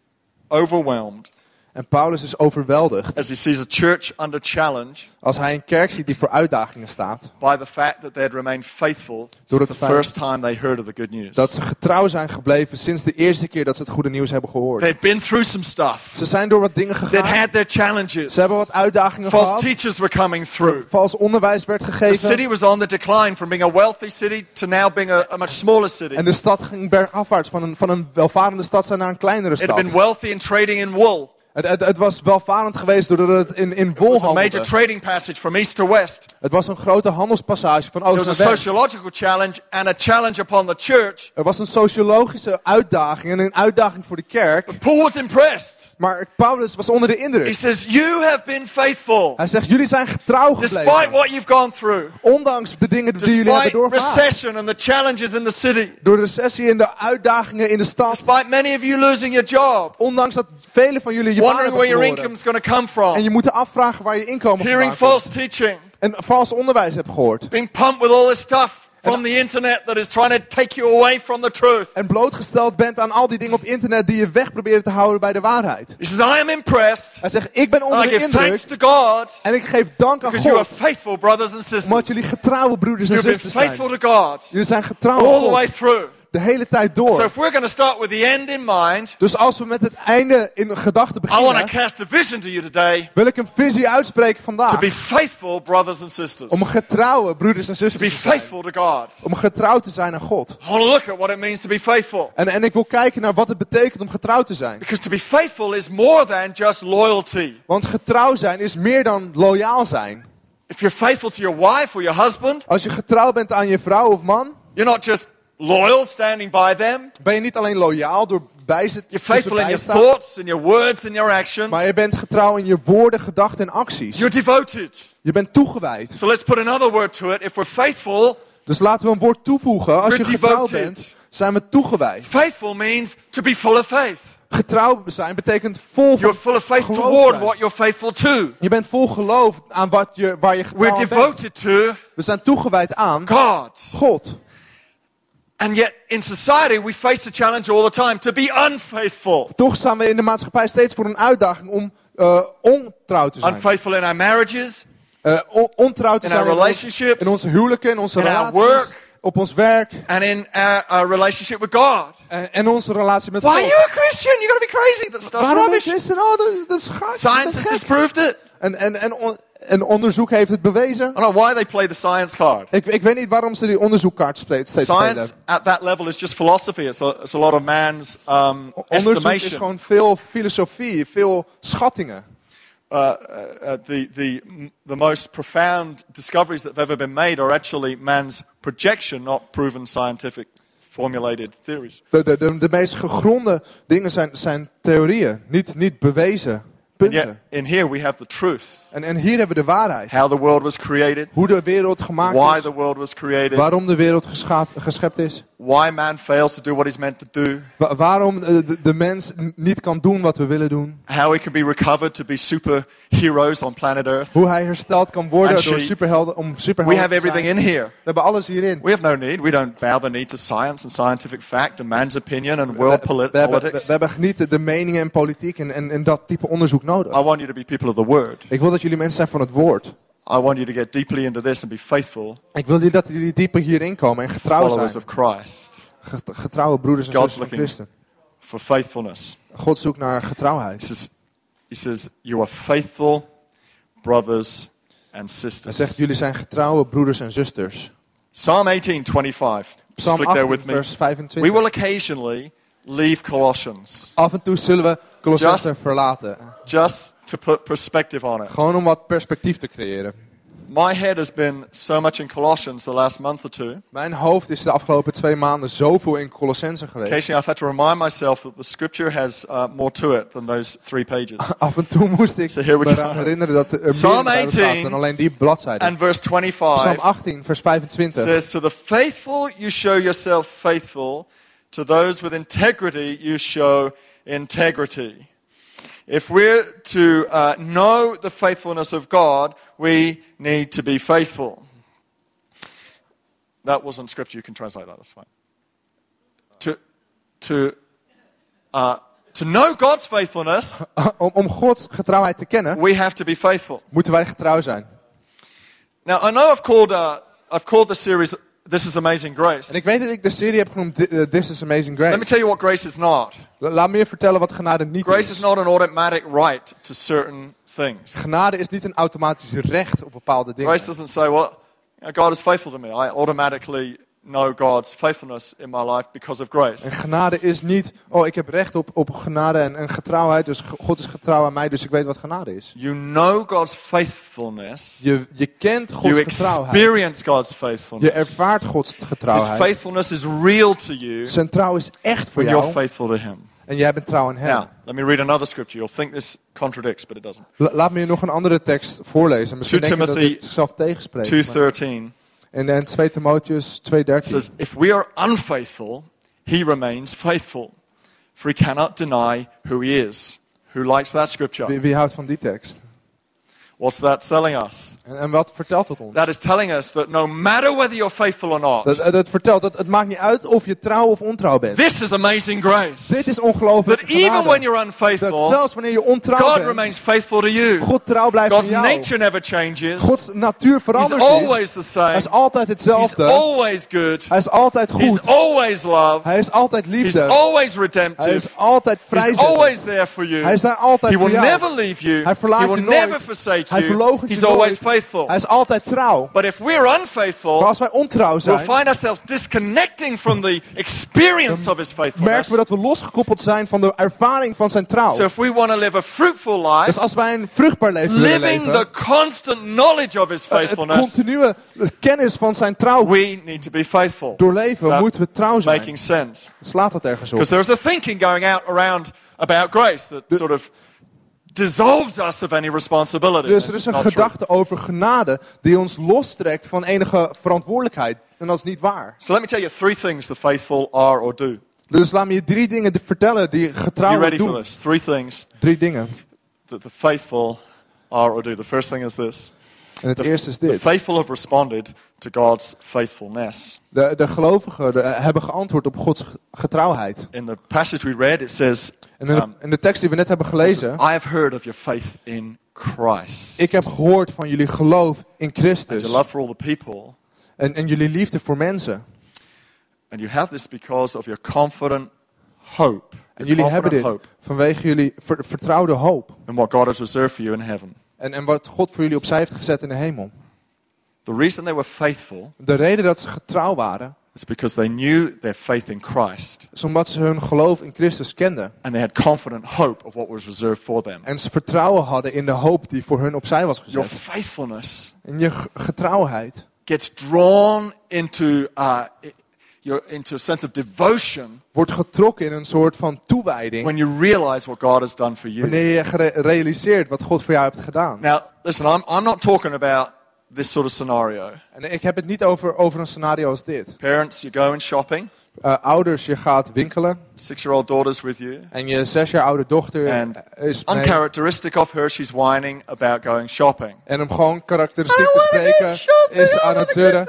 A: overwhelmed
B: En Paulus is overweldigd
A: as he sees a church under challenge
B: als hij een kerk ziet die voor uitdagingen staat.
A: by the fact that they had remained faithful
B: Door het
A: the
B: feit-
A: first time they heard of the good news.
B: Dat ze getrouw zijn gebleven sinds de eerste keer dat ze het goede nieuws hebben gehoord.
A: They'd been through some stuff.
B: Ze zijn door wat dingen gegaan.
A: had their challenges.
B: Ze hebben wat uitdagingen
A: False
B: gehad.
A: teachers were coming through.
B: Vals onderwijs werd
A: The
B: gegeven.
A: city was on the decline from being a wealthy city to now being a, a much smaller city.
B: En de stad ging bergafwaarts van een, van een welvarende stad zijn naar een kleinere
A: It had
B: stad.
A: been wealthy in trading in wool.
B: Het, het, het was welvarend geweest doordat het in, in wol
A: was a major
B: handelde.
A: trading passage from east to west.
B: Het was een grote handelspassage van oost naar west.
A: sociological challenge and a challenge upon the church.
B: Er was een sociologische uitdaging en een uitdaging voor de kerk.
A: But Paul was impressed.
B: Maar Paulus was onder de
A: He
B: indruk.
A: says, You have been faithful
B: Hij zegt, jullie zijn getrouw
A: despite
B: gebleven.
A: what you've gone through,
B: Ondanks de dingen die jullie hebben
A: despite
B: doorgemaakt.
A: recession and the challenges in the city,
B: Door de recessie en de uitdagingen in de stad.
A: despite many of you losing your job,
B: Ondanks dat vele van jullie je baan hebben
A: where your
B: verloren.
A: income's going to come from,
B: En je moet afvragen waar je inkomen
A: hearing
B: vandaan komt.
A: false teaching,
B: En vals onderwijs hebt gehoord.
A: being pumped with all this stuff from the internet that is trying to take you away from the truth.
B: En blootgesteld bent aan al die dingen op internet die je weg proberen te houden bij de waarheid.
A: He says, I am impressed.
B: Hij zegt, ik ben onder de indruk.
A: to God
B: En ik geef dank aan
A: because you are
B: God.
A: faithful brothers and
B: Omdat
A: sisters.
B: jullie getrouwe broeders en zusters
A: faithful
B: zijn.
A: to God
B: Jullie zijn getrouw
A: all the way
B: God.
A: through.
B: De hele tijd
A: So
B: door.
A: if we're going to start with the end in mind,
B: Dus als we met het einde in gedachten
A: I want to
B: beginnen,
A: cast a vision to you today
B: wil ik een visie uitspreken
A: to
B: vandaag.
A: be faithful brothers and sisters.
B: Om getrouwe broeders en
A: To be
B: zusters te zijn.
A: faithful to God.
B: Om getrouw te zijn aan God.
A: I want to look at what it means to be faithful.
B: En, en ik wil kijken naar wat het betekent om getrouw te zijn.
A: Because to be faithful is more than just loyalty.
B: Want getrouw zijn is meer dan loyaal zijn.
A: If you're faithful to your wife or your husband,
B: Als je getrouw bent aan je vrouw of man,
A: you're not just loyal standing by them.
B: ben je niet alleen loyaal door bij ze
A: You're faithful in your thoughts, in your words, in your actions.
B: maar je bent getrouw in je woorden, gedachten en acties.
A: You're devoted.
B: Je bent toegewijd.
A: So let's put another word to it. If we're faithful,
B: Dus laten we een woord toevoegen. Als je
A: We're
B: getrouw
A: devoted.
B: bent, zijn we toegewijd.
A: faithful means to be full of faith.
B: Getrouw zijn betekent vol
A: You're full of faith
B: geloof
A: toward what you're faithful to.
B: Je bent vol geloof aan wat je, waar je
A: We're
B: getrouw bent.
A: devoted to
B: We zijn toegewijd aan
A: God.
B: God.
A: And yet in society we face the challenge all the time to be unfaithful.
B: Toch staan we in de maatschappij steeds voor een uitdaging om eh, ontrouw te zijn.
A: Unfaithful in our marriages,
B: Eh, on- ontrouw te
A: In
B: zijn
A: our relationships.
B: in onze huwelijken, in onze
A: In
B: relaties,
A: work.
B: op ons werk
A: and in our, our relationship with God.
B: en, en onze relatie met
A: Why are
B: God.
A: you a Christian? You're going to be crazy. That stuff's
B: Waarom ben je
A: rubbish.
B: christen? Oh, dat, dat is gaar.
A: Science has disproved it.
B: En, en, en, on- en onderzoek heeft het bewezen.
A: I don't know why they play the science card.
B: Ik, ik weet niet waarom ze die onderzoekkaart steeds
A: Science
B: spelen.
A: at that level is just philosophy. It's a, it's a lot of man's um,
B: Onderzoek is
A: estimation.
B: gewoon veel filosofie, veel schattingen.
A: Uh, uh, uh, the, the, the most profound discoveries that have ever been made are actually man's projection, not proven scientific formulated theories.
B: De, de, de, de meest gegronde dingen zijn, zijn theorieën, niet, niet bewezen
A: And
B: punten.
A: yet, in here we have the truth.
B: En, en hier hebben we de waarheid.
A: how the world was created,
B: Hoe de wereld gemaakt
A: why
B: is.
A: the world was created,
B: Waarom de wereld geschaap- geschept is.
A: why man fails to do what he's meant to do,
B: Wa- waarom eh, de, de mens niet kan doen wat we willen doen.
A: how he can be recovered to be superheroes on planet Earth.
B: Hoe hij hersteld kan worden
A: And
B: door
A: she-
B: superhelden om
A: We
B: superhelden
A: have
B: te zijn.
A: everything in here.
B: We hebben alles hierin.
A: We have no need. We don't bow the knee to science and scientific fact and man's opinion and
B: We,
A: world
B: we we,
A: politics.
B: we hebben genieten de meningen en politiek en, en, en dat type onderzoek nodig.
A: I want you to be people of the word.
B: Ik wil dat jullie mensen zijn van het woord.
A: I want you to get deeply into this and be faithful
B: Ik wil dat jullie dieper hierin komen en getrouw
A: followers
B: zijn.
A: of Christ.
B: Get- Getrouwe broeders en zussen van Christen.
A: For faithfulness.
B: God zoekt naar
A: He
B: getrouwheid.
A: says, he says You are faithful brothers and
B: Hij
A: sisters.
B: zegt, jullie zijn getrouwe broeders en zusters.
A: Psalm 18, 25.
B: Psalm
A: Flick there
B: 18,
A: with me.
B: vers
A: We
B: 25.
A: will occasionally leave Colossians
B: Af en toe zullen we Colossense
A: Just-
B: verlaten.
A: Just to put perspective on it.
B: Gewoon om wat perspectief te creëren.
A: My head has been so much in Colossians the last month or two.
B: Mijn hoofd is de afgelopen twee maanden zoveel in Colossense geweest.
A: Occasionally, I've had to remind myself that the scripture has uh, more to it than those three pages.
B: Af en toe moest ik
A: So
B: me eraan herinneren dat er meer
A: Psalm
B: staat
A: 18
B: dan alleen die bladzijde.
A: And verse
B: Psalm
A: 25
B: 18, vers 25.
A: says, To the faithful you show yourself faithful, to those with integrity you show integrity. If we're to uh, know the faithfulness of God, we need to be faithful. That wasn't scripture, you can translate that, that's fine. To, to, uh, to know God's faithfulness,
B: om, om Gods getrouwheid te kennen,
A: we have to be faithful.
B: moeten wij getrouw zijn.
A: Now, I know I've called, uh, I've called the series This is Amazing Grace.
B: En ik weet dat ik de serie heb genoemd eh, This is Amazing
A: Let me
B: Grace.
A: tell you what grace is not.
B: La- Laat me je vertellen wat genade niet
A: Grace
B: is.
A: is not an automatic right to certain things.
B: Genade is niet een automatisch recht op bepaalde dingen.
A: Grace doesn't say, well, God is faithful to me. I automatically know God's faithfulness in my life because of grace.
B: En genade is niet, oh ik heb recht op, op genade en, en getrouwheid, dus God is getrouw aan mij, dus ik weet wat genade is.
A: You know God's faithfulness.
B: Je, je kent Gods
A: You
B: getrouwheid.
A: experience God's
B: Je
A: faithfulness.
B: ervaart Gods
A: His
B: getrouwheid.
A: faithfulness is real to you
B: Zijn trouw is echt voor
A: when you're
B: jou
A: faithful to Him.
B: en jij bent trouw aan hem.
A: Now, let me read another scripture. You'll think this contradicts, but it doesn't.
B: La- Laat me je nog een andere tekst voorlezen. Misschien
A: 2
B: denk je dat
A: Timothy
B: dit zichzelf tegenspreekt. maar-
A: 2.13
B: En, en 2 Timotheus 2.13.
A: says, If we are unfaithful, He remains faithful, for He cannot deny who He is. Who likes that scripture?
B: Wie, wie houdt van die tekst?
A: What's that telling us?
B: En, en wat vertelt het ons?
A: That is telling us that no matter whether you're faithful or not,
B: Dat, dat vertelt dat het maakt niet uit of je trouw of ontrouw bent.
A: this is amazing grace.
B: Dit is ongelooflijk.
A: That even when you're
B: Dat
A: unfaithful,
B: zelfs wanneer je ontrouw
A: God
B: bent,
A: remains faithful to you.
B: God trouw blijft
A: God's
B: jou.
A: nature never changes.
B: Gods natuur
A: He's
B: verandert niet.
A: always the
B: Hij
A: same.
B: is altijd
A: He's
B: hetzelfde.
A: always good.
B: Hij is altijd
A: He's
B: goed.
A: always love.
B: Hij is altijd
A: He's
B: liefde.
A: always
B: Hij
A: redemptive.
B: is altijd
A: He's
B: vrijzettend.
A: always there for you.
B: Hij is daar altijd
A: He
B: voor
A: will
B: jou.
A: never leave you.
B: Hij verlaat
A: He
B: je
A: will
B: nooit.
A: never forsake
B: Hij verloochent je nooit.
A: faithful.
B: Hij is altijd trouw.
A: But if we're
B: Maar
A: unfaithful,
B: als wij ontrouw
A: we'll
B: zijn,
A: find ourselves disconnecting from the experience of His faithfulness.
B: merken we dat we losgekoppeld zijn van de ervaring van zijn trouw.
A: So if we want to live a fruitful
B: Dus
A: life,
B: als wij een vruchtbaar leven willen
A: living
B: leven,
A: the constant knowledge of His
B: eh, het
A: faithfulness,
B: continue kennis van zijn trouw
A: we need to be faithful.
B: doorleven,
A: that
B: moeten we trouw zijn.
A: Making sense.
B: Slaat dat ergens op?
A: Because there's a thinking going out around about grace that sort of dissolves us of any responsibility.
B: Dus er is een
A: not true.
B: over genade die ons lostrekt van enige verantwoordelijkheid. En dat is niet waar.
A: So let me tell you three things the faithful are or do.
B: Dus laat me je drie dingen vertellen die
A: Are you ready for
B: doen.
A: this? Three things
B: Drie dingen.
A: that the faithful are or do. The first thing is this.
B: En het
A: The,
B: eerste is
A: the
B: dit.
A: faithful have responded to God's faithfulness.
B: De, de gelovigen de- hebben geantwoord op Gods getrouwheid.
A: In the passage we read, it says,
B: En in de,
A: um,
B: in de tekst die we net hebben
A: I
B: gelezen.
A: have heard of your faith in Christ.
B: Ik heb gehoord van jullie geloof in
A: and
B: Christus.
A: your love for all the people.
B: En, en jullie liefde voor mensen.
A: And you have this because of your confident hope.
B: En jullie hebben dit
A: hope
B: vanwege jullie ver- vertrouwde hoop.
A: in what God has reserved for you in heaven.
B: En, en wat God voor jullie opzij heeft gezet in de hemel.
A: The reason they were faithful
B: De reden dat ze getrouw waren,
A: is because they knew their faith in Christ
B: is omdat ze hun geloof in Christus kenden.
A: and they had confident hope of what was reserved for them.
B: En ze vertrouwen hadden in de hoop die voor hun opzij was
A: Your
B: gezet.
A: faithfulness
B: En je getrouwheid
A: gets drawn into, uh, you're into a sense of devotion
B: wordt getrokken in een soort van toewijding.
A: when you realize what God has done for you.
B: Wanneer je realiseert wat God voor jou heeft gedaan.
A: Now, listen, I'm, I'm not talking about this sort of scenario.
B: En ik heb het niet over, over een scenario als dit.
A: Parents, you go in shopping,
B: Eh, ouders, je gaat winkelen.
A: six year old daughter's with you.
B: En je zes jaar oude dochter
A: And
B: is mee.
A: uncharacteristic of her, she's whining about going shopping.
B: En om gewoon karakteristiek te spreken, is aan het zeuren.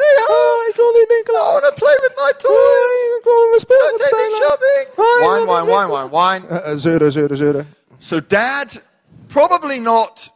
B: Ik wil niet winkelen.
A: I want to play with my toys.
B: Ik wil mijn spelen
A: Don't take me
B: spelen.
A: shopping.
B: Ik
A: Wine, wine, wine, wine, wine.
B: Eh, zeuren, zeuren, zeuren.
A: So, dad, probably not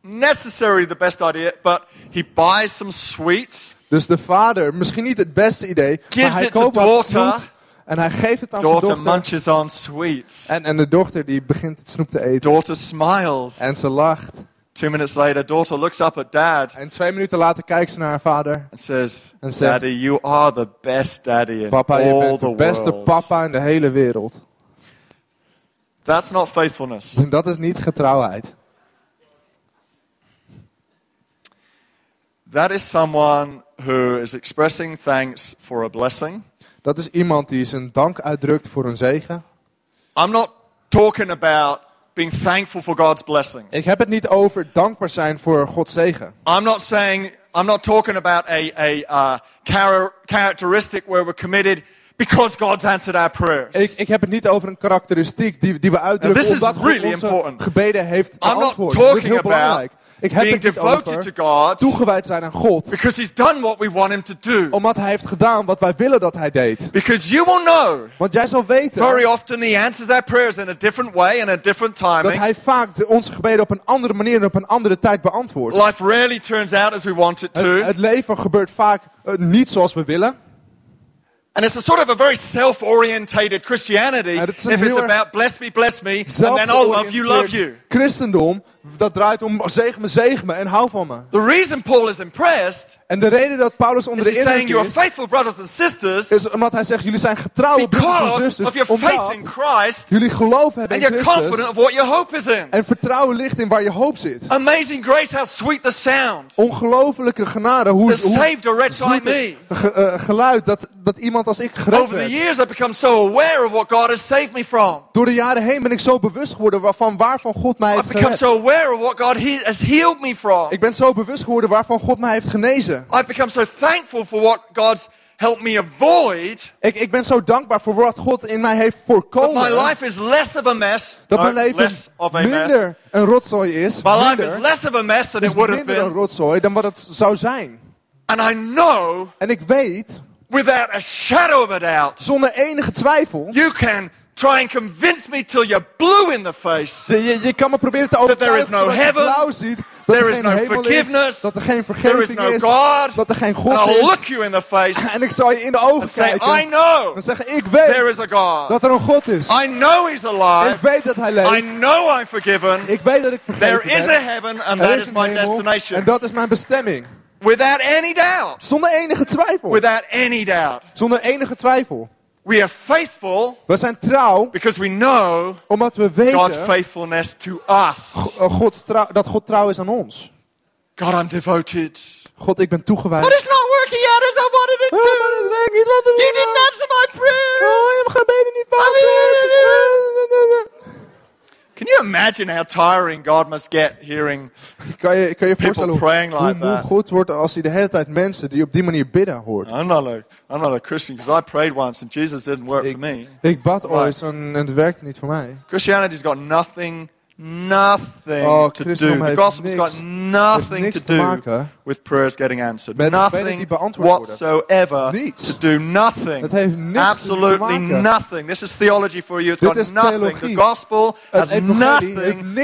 A: necessarily the best idea, but he buys some sweets.
B: Dus de vader, misschien niet het beste idee,
A: Gives
B: maar hij koopt wat
A: daughter.
B: snoep en hij geeft het aan zijn
A: Daughter
B: dochter.
A: munches on sweets.
B: En, en de dochter die begint het snoep te eten.
A: Daughter smiles.
B: En ze lacht.
A: Two minutes later, daughter looks up at dad
B: En twee minuten later kijkt ze naar haar vader.
A: and says,
B: En zegt,
A: Daddy, you are the best daddy in
B: Papa, je
A: all
B: bent
A: the
B: de beste
A: world.
B: papa in de hele wereld.
A: That's not faithfulness.
B: Dat is niet getrouwheid.
A: That is someone who is expressing thanks for a blessing.
B: Dat is iemand die zijn dank uitdrukt voor een zegen.
A: I'm not talking about being thankful for God's blessings.
B: Ik heb het niet over dankbaar zijn voor Gods zegen.
A: I'm not saying, I'm not talking about a, a uh, char- characteristic where we're committed because God's answered our prayers.
B: Ik, ik heb het niet over een karakteristiek die, die we uitdrukken
A: Now, this is
B: omdat God
A: really
B: onze
A: important.
B: gebeden heeft
A: I'm not
B: beantwoord. Dat is
A: talking about.
B: Ik heb
A: being
B: het
A: devoted
B: over
A: to God
B: toegewijd zijn aan God.
A: because He's done what we want Him to do.
B: Omdat hij heeft gedaan wat wij willen dat hij deed.
A: Because you will know
B: Want jij zal weten
A: very often He answers our prayers in a different way and a different
B: dat
A: timing.
B: hij vaak onze gebeden op een andere manier en op een andere tijd beantwoordt.
A: Life rarely turns out as we want it
B: Het,
A: to.
B: het leven gebeurt vaak eh, niet zoals we willen.
A: And it's a sort of a very self-orientated Christianity. If it's about bless me, bless me, and then I'll love you, love you.
B: Christendom, dat draait om zegen me, zegen me en hou van me.
A: The reason Paul is impressed
B: En de reden dat Paulus onder de indruk is,
A: faithful brothers and sisters
B: is omdat hij zegt, jullie zijn getrouwe broers en
A: because
B: zusters,
A: of your faith in Christ
B: jullie geloof hebben
A: and
B: in
A: you're
B: Christus
A: confident of what your hope is in.
B: en vertrouwen ligt in waar je hoop zit.
A: Amazing grace, how sweet the sound.
B: Ongelofelijke genade, hoe, hoe
A: saved a wretch like me.
B: ge- eh, geluid dat, dat iemand als ik gered
A: Over the
B: werd.
A: years, I've become so aware of what God has saved me from.
B: Door de jaren heen ben ik zo bewust geworden waarvan waarvan God mij heeft
A: become
B: gered.
A: so aware of what God has healed me from.
B: Ik ben zo bewust geworden waarvan God mij heeft genezen.
A: I've become so thankful for what God's helped me avoid.
B: Ik, ik ben zo dankbaar voor wat God in mij heeft
A: That
B: voorkomen.
A: my life is less of a mess.
B: dat mijn leven
A: less of a mess.
B: minder een rotzooi is.
A: My life is less of a mess than it would have
B: minder een
A: been.
B: rotzooi dan wat het zou zijn.
A: And I know,
B: En ik weet,
A: without a shadow of a doubt,
B: zonder enige twijfel,
A: you can try and convince me till you're blue in the face.
B: je, je, kan me proberen te
A: there
B: overtuigen
A: is no
B: dat
A: heaven,
B: blauw ziet, dat
A: there
B: er
A: is
B: geen
A: no
B: hemel
A: forgiveness,
B: is, dat er geen
A: There is
B: vergeving
A: no
B: is,
A: God.
B: dat er geen
A: And
B: God
A: I'll
B: is.
A: look you in the face
B: En ik zal je in de ogen
A: and say,
B: kijken
A: I know
B: en zeggen, ik weet
A: there is a God.
B: dat er een God is.
A: I know He's
B: Ik
A: alive.
B: weet dat hij
A: I
B: leeft.
A: know I'm forgiven.
B: Ik weet dat ik vergeven
A: There is
B: ben.
A: a heaven and
B: Er
A: that
B: is
A: is my
B: hemel
A: destination.
B: en dat is mijn bestemming.
A: Without any doubt.
B: Zonder enige twijfel.
A: Without any doubt.
B: Zonder enige twijfel.
A: We are faithful
B: We zijn trouw
A: because we know
B: omdat we
A: God's
B: weten
A: faithfulness to us.
B: uh, Gods trouw- dat God trouw is aan ons.
A: God, I'm devoted.
B: God, ik ben toegewijd.
A: But it's not working out as I wanted it
B: maar
A: to.
B: dat werkt niet wat we
A: You didn't answer my prayer.
B: Oh, je hebt gebeden niet beantwoord.
A: Can you imagine how tiring God must get hearing?
B: Kan je, kan je
A: People
B: hoe,
A: praying
B: hoe
A: like
B: moe
A: that.
B: God wordt als hij de hele tijd mensen die op die manier bidden hoort.
A: I'm not a, I'm not a Christian because I prayed once and Jesus didn't work for me.
B: ik bad ooit en het werkte niet voor mij.
A: Christianity's got nothing, nothing
B: Oh,
A: to do. The gospel's
B: niks-
A: got nothing to do with prayers getting answered.
B: met
A: Nothing whatsoever
B: Niets.
A: to do. Nothing.
B: Het heeft niks te
A: Absolutely nothing. This is theology for you. It's
B: Dit
A: got nothing.
B: theologie.
A: The gospel has nothing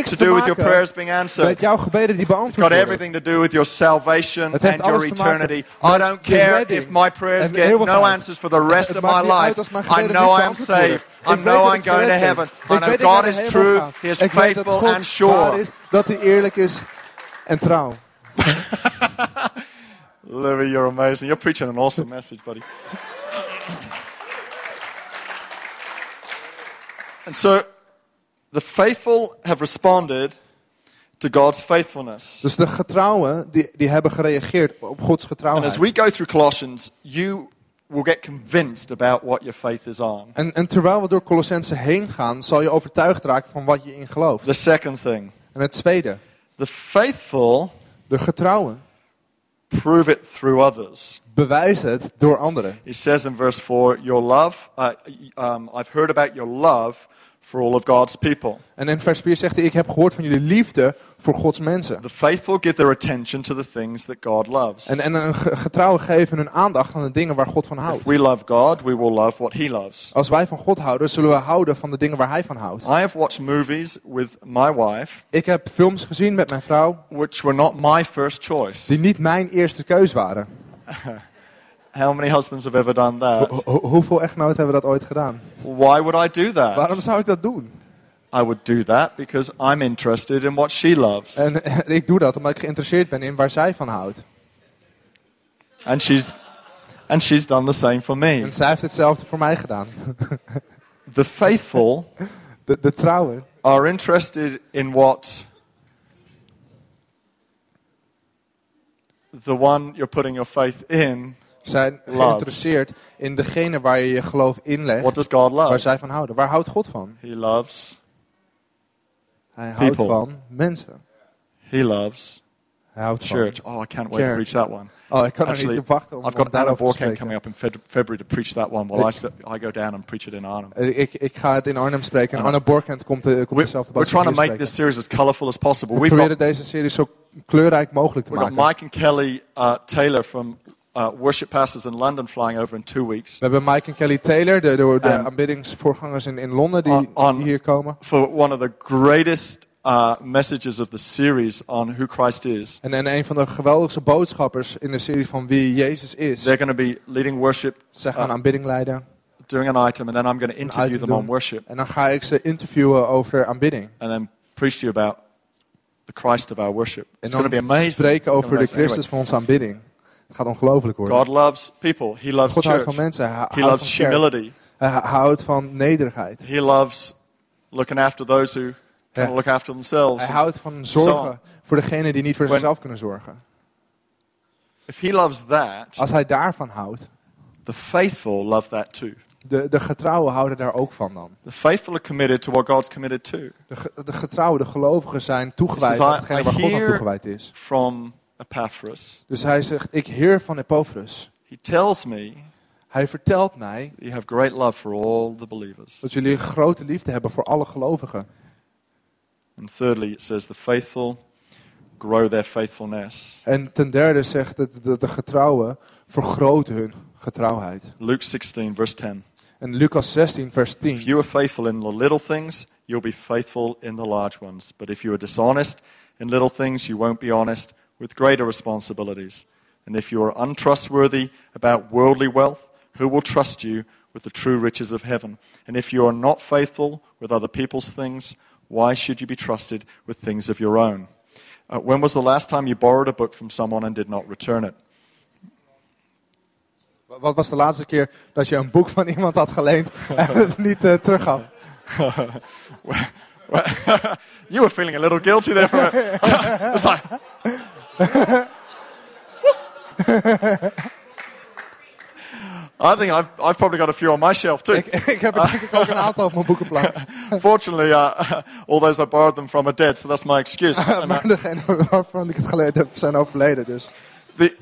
A: to do with your prayers being answered.
B: Met jouw gebeden die
A: It's got everything to do with your salvation and your
B: alles te maken
A: eternity. I don't care if my prayers get no answers for the rest of my life. I know I'm saved. I know I'm going to heaven. I know
B: weet dat ik
A: God is true. He is
B: Ik weet dat
A: faithful and sure.
B: is, dat hij eerlijk is en trouw.
A: Louis, you're amazing. You're preaching an awesome message, buddy. and so, the faithful have responded to God's faithfulness.
B: Dus de getrouwen die, die hebben gereageerd op Gods
A: And
B: getrouwheid.
A: as we go through Colossians, you will get convinced about what your faith is on.
B: En, en terwijl we door Colossense heen gaan, zal je overtuigd raken van wat je in gelooft.
A: The second thing,
B: En het tweede,
A: the faithful
B: de getrouwen.
A: prove it through others.
B: Bewijs het door anderen.
A: He says in verse 4, Your love, uh, um, I've heard about your love for all of God's people.
B: En in vers 4 zegt hij, ik heb gehoord van jullie liefde voor Gods mensen.
A: The faithful give their attention to the things that God loves.
B: En, en een ge- getrouwen geven hun aandacht aan de dingen waar God van
A: If
B: houdt.
A: we love God, we will love what He loves.
B: Als wij van God houden, zullen we houden van de dingen waar Hij van houdt.
A: I have watched movies with my wife,
B: Ik heb films gezien met mijn vrouw
A: which were not my first choice.
B: die niet mijn eerste keus waren.
A: How many husbands have ever done that?
B: Ho- ho- hoeveel echtgenoten hebben dat ooit gedaan?
A: Why would I do that?
B: Waarom zou ik dat doen?
A: I would do that because I'm interested in what she loves.
B: En ik doe dat omdat ik geïnteresseerd ben in waar zij van houdt.
A: And she's, and she's done the same for me.
B: En zij heeft hetzelfde voor mij gedaan.
A: The faithful
B: De, de trouwen
A: are interested in what the one you're putting your faith in,
B: zijn
A: Love.
B: geïnteresseerd in degene waar je je geloof inlegt.
A: what does God
B: Waar
A: love?
B: zij van houden. Waar houdt God van?
A: He loves,
B: Hij houdt
A: People.
B: van mensen.
A: he loves
B: Hij houdt van.
A: church. Oh, I can't wait to preach that one.
B: Oh, ik kan er
A: Actually,
B: niet op wachten om,
A: I've got Borkamp
B: spreken.
A: coming up in February to preach that one while I, I go down and preach it in Arnhem.
B: Eh, Ik, ik ga het in Arnhem spreken. En
A: Uh,
B: Anna Borkent komt, de, komt
A: We're,
B: dezelfde
A: we're trying to make this series as colorful as possible.
B: We
A: We've
B: proberen deze serie zo kleurrijk mogelijk te
A: we've got
B: maken.
A: Mike and Kelly uh, Taylor from uh, Worship Pastors in London flying over in two weeks
B: We hebben Mike en Kelly Taylor, de, de, de aanbiddingsvoorgangers in, in Londen, die,
A: On- on-
B: die hier komen.
A: for one of the greatest uh, messages of the series on who Christ is.
B: En, en een van de geweldigste boodschappers in de serie van wie Jezus is.
A: They're going to be leading worship,
B: Zij gaan
A: uh,
B: aanbidding leiden.
A: doing an item, and then I'm going to interview them on
B: doen.
A: worship
B: En dan ga ik ze interviewen over aanbidding.
A: and then preach to you about the Christ of our worship.
B: En
A: It's going to be amazing.
B: spreken over de. Christus van onze aanbidding. Het gaat ongelooflijk worden.
A: God loves people. He loves
B: God houdt van mensen. Hij
A: He
B: houdt
A: loves
B: van
A: humility.
B: Hij houdt van nederigheid.
A: He loves looking after those who
B: Ja.
A: can't look after themselves.
B: Hij houdt van zorgen voor degenen die niet voor zichzelf kunnen zorgen.
A: If he loves that,
B: Als hij daarvan houdt,
A: the faithful love that too.
B: de, de getrouwen houden daar ook van dan.
A: The faithful are committed to what God's committed to.
B: De, de getrouwen, de gelovigen zijn toegewijd aan hetgene waar God aan toegewijd is.
A: From Epaphras,
B: Dus hij zegt, ik heer van Epaphras.
A: he tells me
B: Hij vertelt mij
A: you have great love for all the believers.
B: dat jullie grote liefde hebben voor alle gelovigen.
A: And thirdly, it says the faithful grow their faithfulness.
B: En ten derde zegt het, de, de getrouwen vergroten hun getrouwheid.
A: Luke 16, verse 10.
B: En Lucas 16, vers
A: If
B: 10.
A: you are faithful in the little things, you'll be faithful in the large ones. But if you are dishonest in little things, you won't be honest with greater responsibilities. And if you are untrustworthy about worldly wealth, who will trust you with the true riches of heaven? And if you are not faithful with other people's things, why should you be trusted with things of your own? Uh, when was the last time you borrowed a book from someone and did not return it?
B: Wat was de laatste keer dat je een boek van iemand had geleend en het niet eh, teruggaf?
A: You were feeling a little guilty there for a It's like. I think I've, I've probably got a few on my shelf too.
B: Ik, ik heb er ook een aantal op mijn boekenplank.
A: Fortunately, uh, all those I borrowed them from are dead, so that's my excuse. And, uh,
B: maar degene waarvan ik het geleend heb zijn overleden. Dus.
A: the,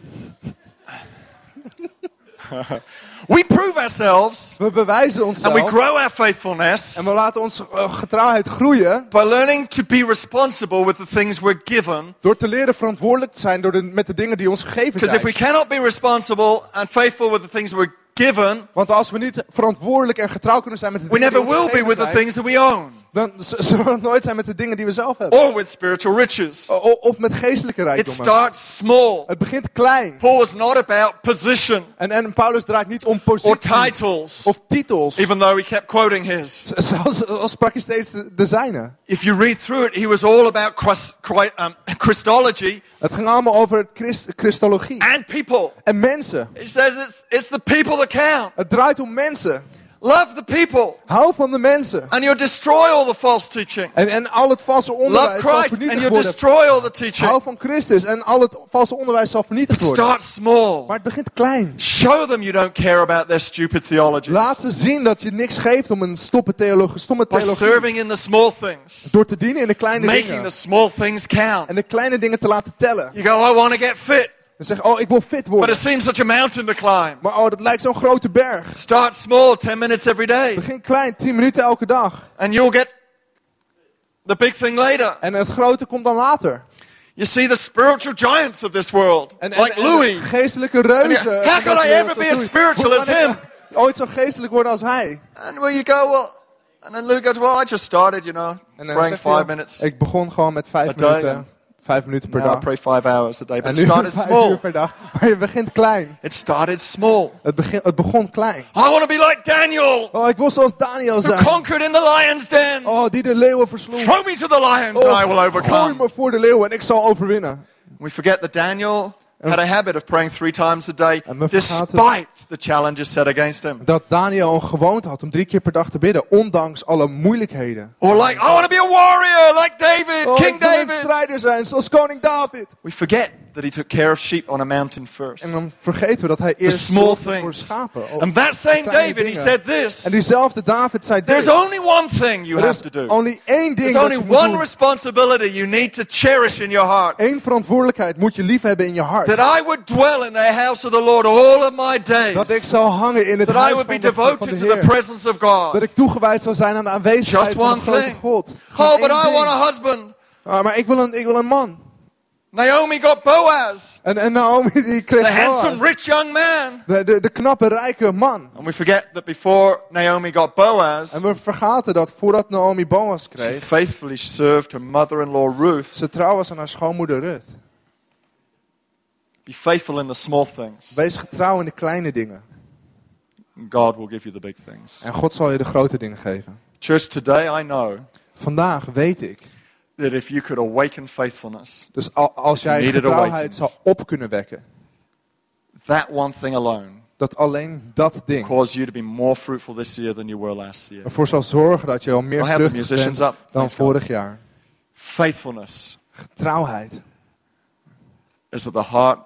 A: we prove ourselves
B: We bewijzen
A: and we
B: onszelf
A: grow our faithfulness
B: en we laten onze eh, getrouwheid groeien
A: by learning to be responsible with the things we're given.
B: door te leren verantwoordelijk te zijn door de, met de dingen die ons gegeven
A: Because if we
B: zijn.
A: cannot be responsible and faithful with the things we're given,
B: Want als we niet verantwoordelijk en getrouw kunnen zijn met de
A: we
B: dingen
A: never
B: die ons
A: will be with the
B: zijn,
A: things that we own
B: dan zullen we het nooit zijn met de dingen die we zelf hebben.
A: or with spiritual riches.
B: O- Of met geestelijke
A: It
B: rijkdommen.
A: starts small.
B: Het begint klein.
A: Paul is not about position
B: En, en Paulus draait niet om
A: or
B: positie
A: titles,
B: of titels.
A: even though he kept quoting his.
B: Zelfs als sprak hij steeds de, de zijne.
A: If you read through it, he was all about Christ, um, Christology
B: Het ging allemaal over Christ, Christologie.
A: and people.
B: En mensen.
A: He says it's, it's the people that count.
B: Het draait om mensen.
A: Love the people.
B: Hou van de mensen.
A: And you'll destroy all the false teaching.
B: En, en al het valse
A: Love
B: onderwijs zal
A: Christ and
B: vernietigd
A: you'll
B: worden.
A: destroy all the teaching.
B: Hou van Christus en al het valse onderwijs zal vernietigd worden.
A: Start small.
B: Maar het begint klein.
A: Show them you don't care about their stupid theology.
B: Laat ze zien dat je niks geeft om een stomme theologie, stomme
A: By
B: theologie.
A: serving in the small things.
B: Door te dienen in de kleine
A: Making
B: dingen.
A: the small things count.
B: En de kleine dingen te laten tellen.
A: You go, I want to get fit.
B: En zeg, oh, ik wil fit
A: But
B: worden.
A: it seems such a mountain to climb.
B: Maar oh, dat lijkt zo'n grote berg.
A: Start small, 10 minutes every day.
B: Begin klein, 10 minuten elke dag.
A: And you'll get the big thing later.
B: En het grote komt dan later.
A: You see the spiritual giants of this world.
B: En, en,
A: like
B: en
A: Louis.
B: geestelijke reuzen.
A: How can I ever be as
B: Louis.
A: spiritual
B: Hoe
A: as him?
B: ik Ooit zo geestelijk worden als hij.
A: And where you go, well, and then Luke goes, well, I just started, you know,
B: En dan
A: praying five minutes.
B: Ik begon gewoon met vijf minuten. Vijf minuten per
A: Now I
B: dag.
A: pray five hours a day. But it started small.
B: uur per dag. Maar je begint klein.
A: It started small.
B: Het, begin, het begon klein.
A: I want to be like Daniel,
B: Oh, ik wil zoals Daniel
A: who conquered in the lion's den.
B: Oh, die de leeuwen versloeg.
A: Throw me to the lions
B: Oh,
A: and I will
B: gooi
A: overcome.
B: me voor de leeuwen en ik zal overwinnen.
A: We forget that Daniel had a habit of praying three times a day, despite the challenges set against him.
B: Dat Daniel een gewoonte had om drie keer per dag te bidden, ondanks alle moeilijkheden.
A: Or like, I want to be a warrior, like David,
B: Oh,
A: King David.
B: strijder zijn, zoals koning David.
A: We forget that he took care of sheep on a mountain first.
B: En dan vergeten we dat hij eerst
A: small
B: voor schapen. Oh,
A: And that same David, he
B: dingen.
A: said this.
B: En diezelfde David zei dit.
A: There's only one thing you have to do.
B: only één ding
A: There's only one responsibility you need to cherish in your heart.
B: Eén verantwoordelijkheid moet je lief hebben in je hart.
A: That I would dwell in the house of the Lord all of my days.
B: Dat ik zal hangen in het
A: That I
B: huis
A: would
B: van
A: be
B: de, van de
A: devoted to the
B: Heer.
A: presence of God.
B: Dat ik toegewijd zal zijn aan de aanwezigheid
A: Just
B: van de grote. God.
A: Oh,
B: Maar
A: but I want a husband.
B: Ah, maar ik wil, een, ik wil een man.
A: Naomi got Boaz,
B: En, en Naomi die
A: the
B: kreeg
A: handsome,
B: Boaz.
A: rich young man.
B: De, de, de knappe, rijke man.
A: And we forget that before Naomi got Boaz,
B: En we vergaten dat voordat Naomi Boaz
A: she
B: kreeg,
A: faithfully served her mother-in-law Ruth.
B: ze trouw was aan haar schoonmoeder Ruth.
A: Be faithful in the small things.
B: Wees getrouw in de kleine dingen.
A: and God will give you the big things.
B: En God zal je de grote dingen geven.
A: Church, today I know
B: Vandaag weet ik.
A: That if you could awaken faithfulness,
B: Dus al- als jij getrouwheid zal op kunnen wekken.
A: that one thing alone
B: Dat alleen dat ding
A: cause you to be more fruitful this year than you were last year.
B: ervoor zal zorgen dat je al meer vruchtig bent
A: up.
B: dan vorig jaar.
A: Faithfulness
B: Getrouwheid
A: is at the heart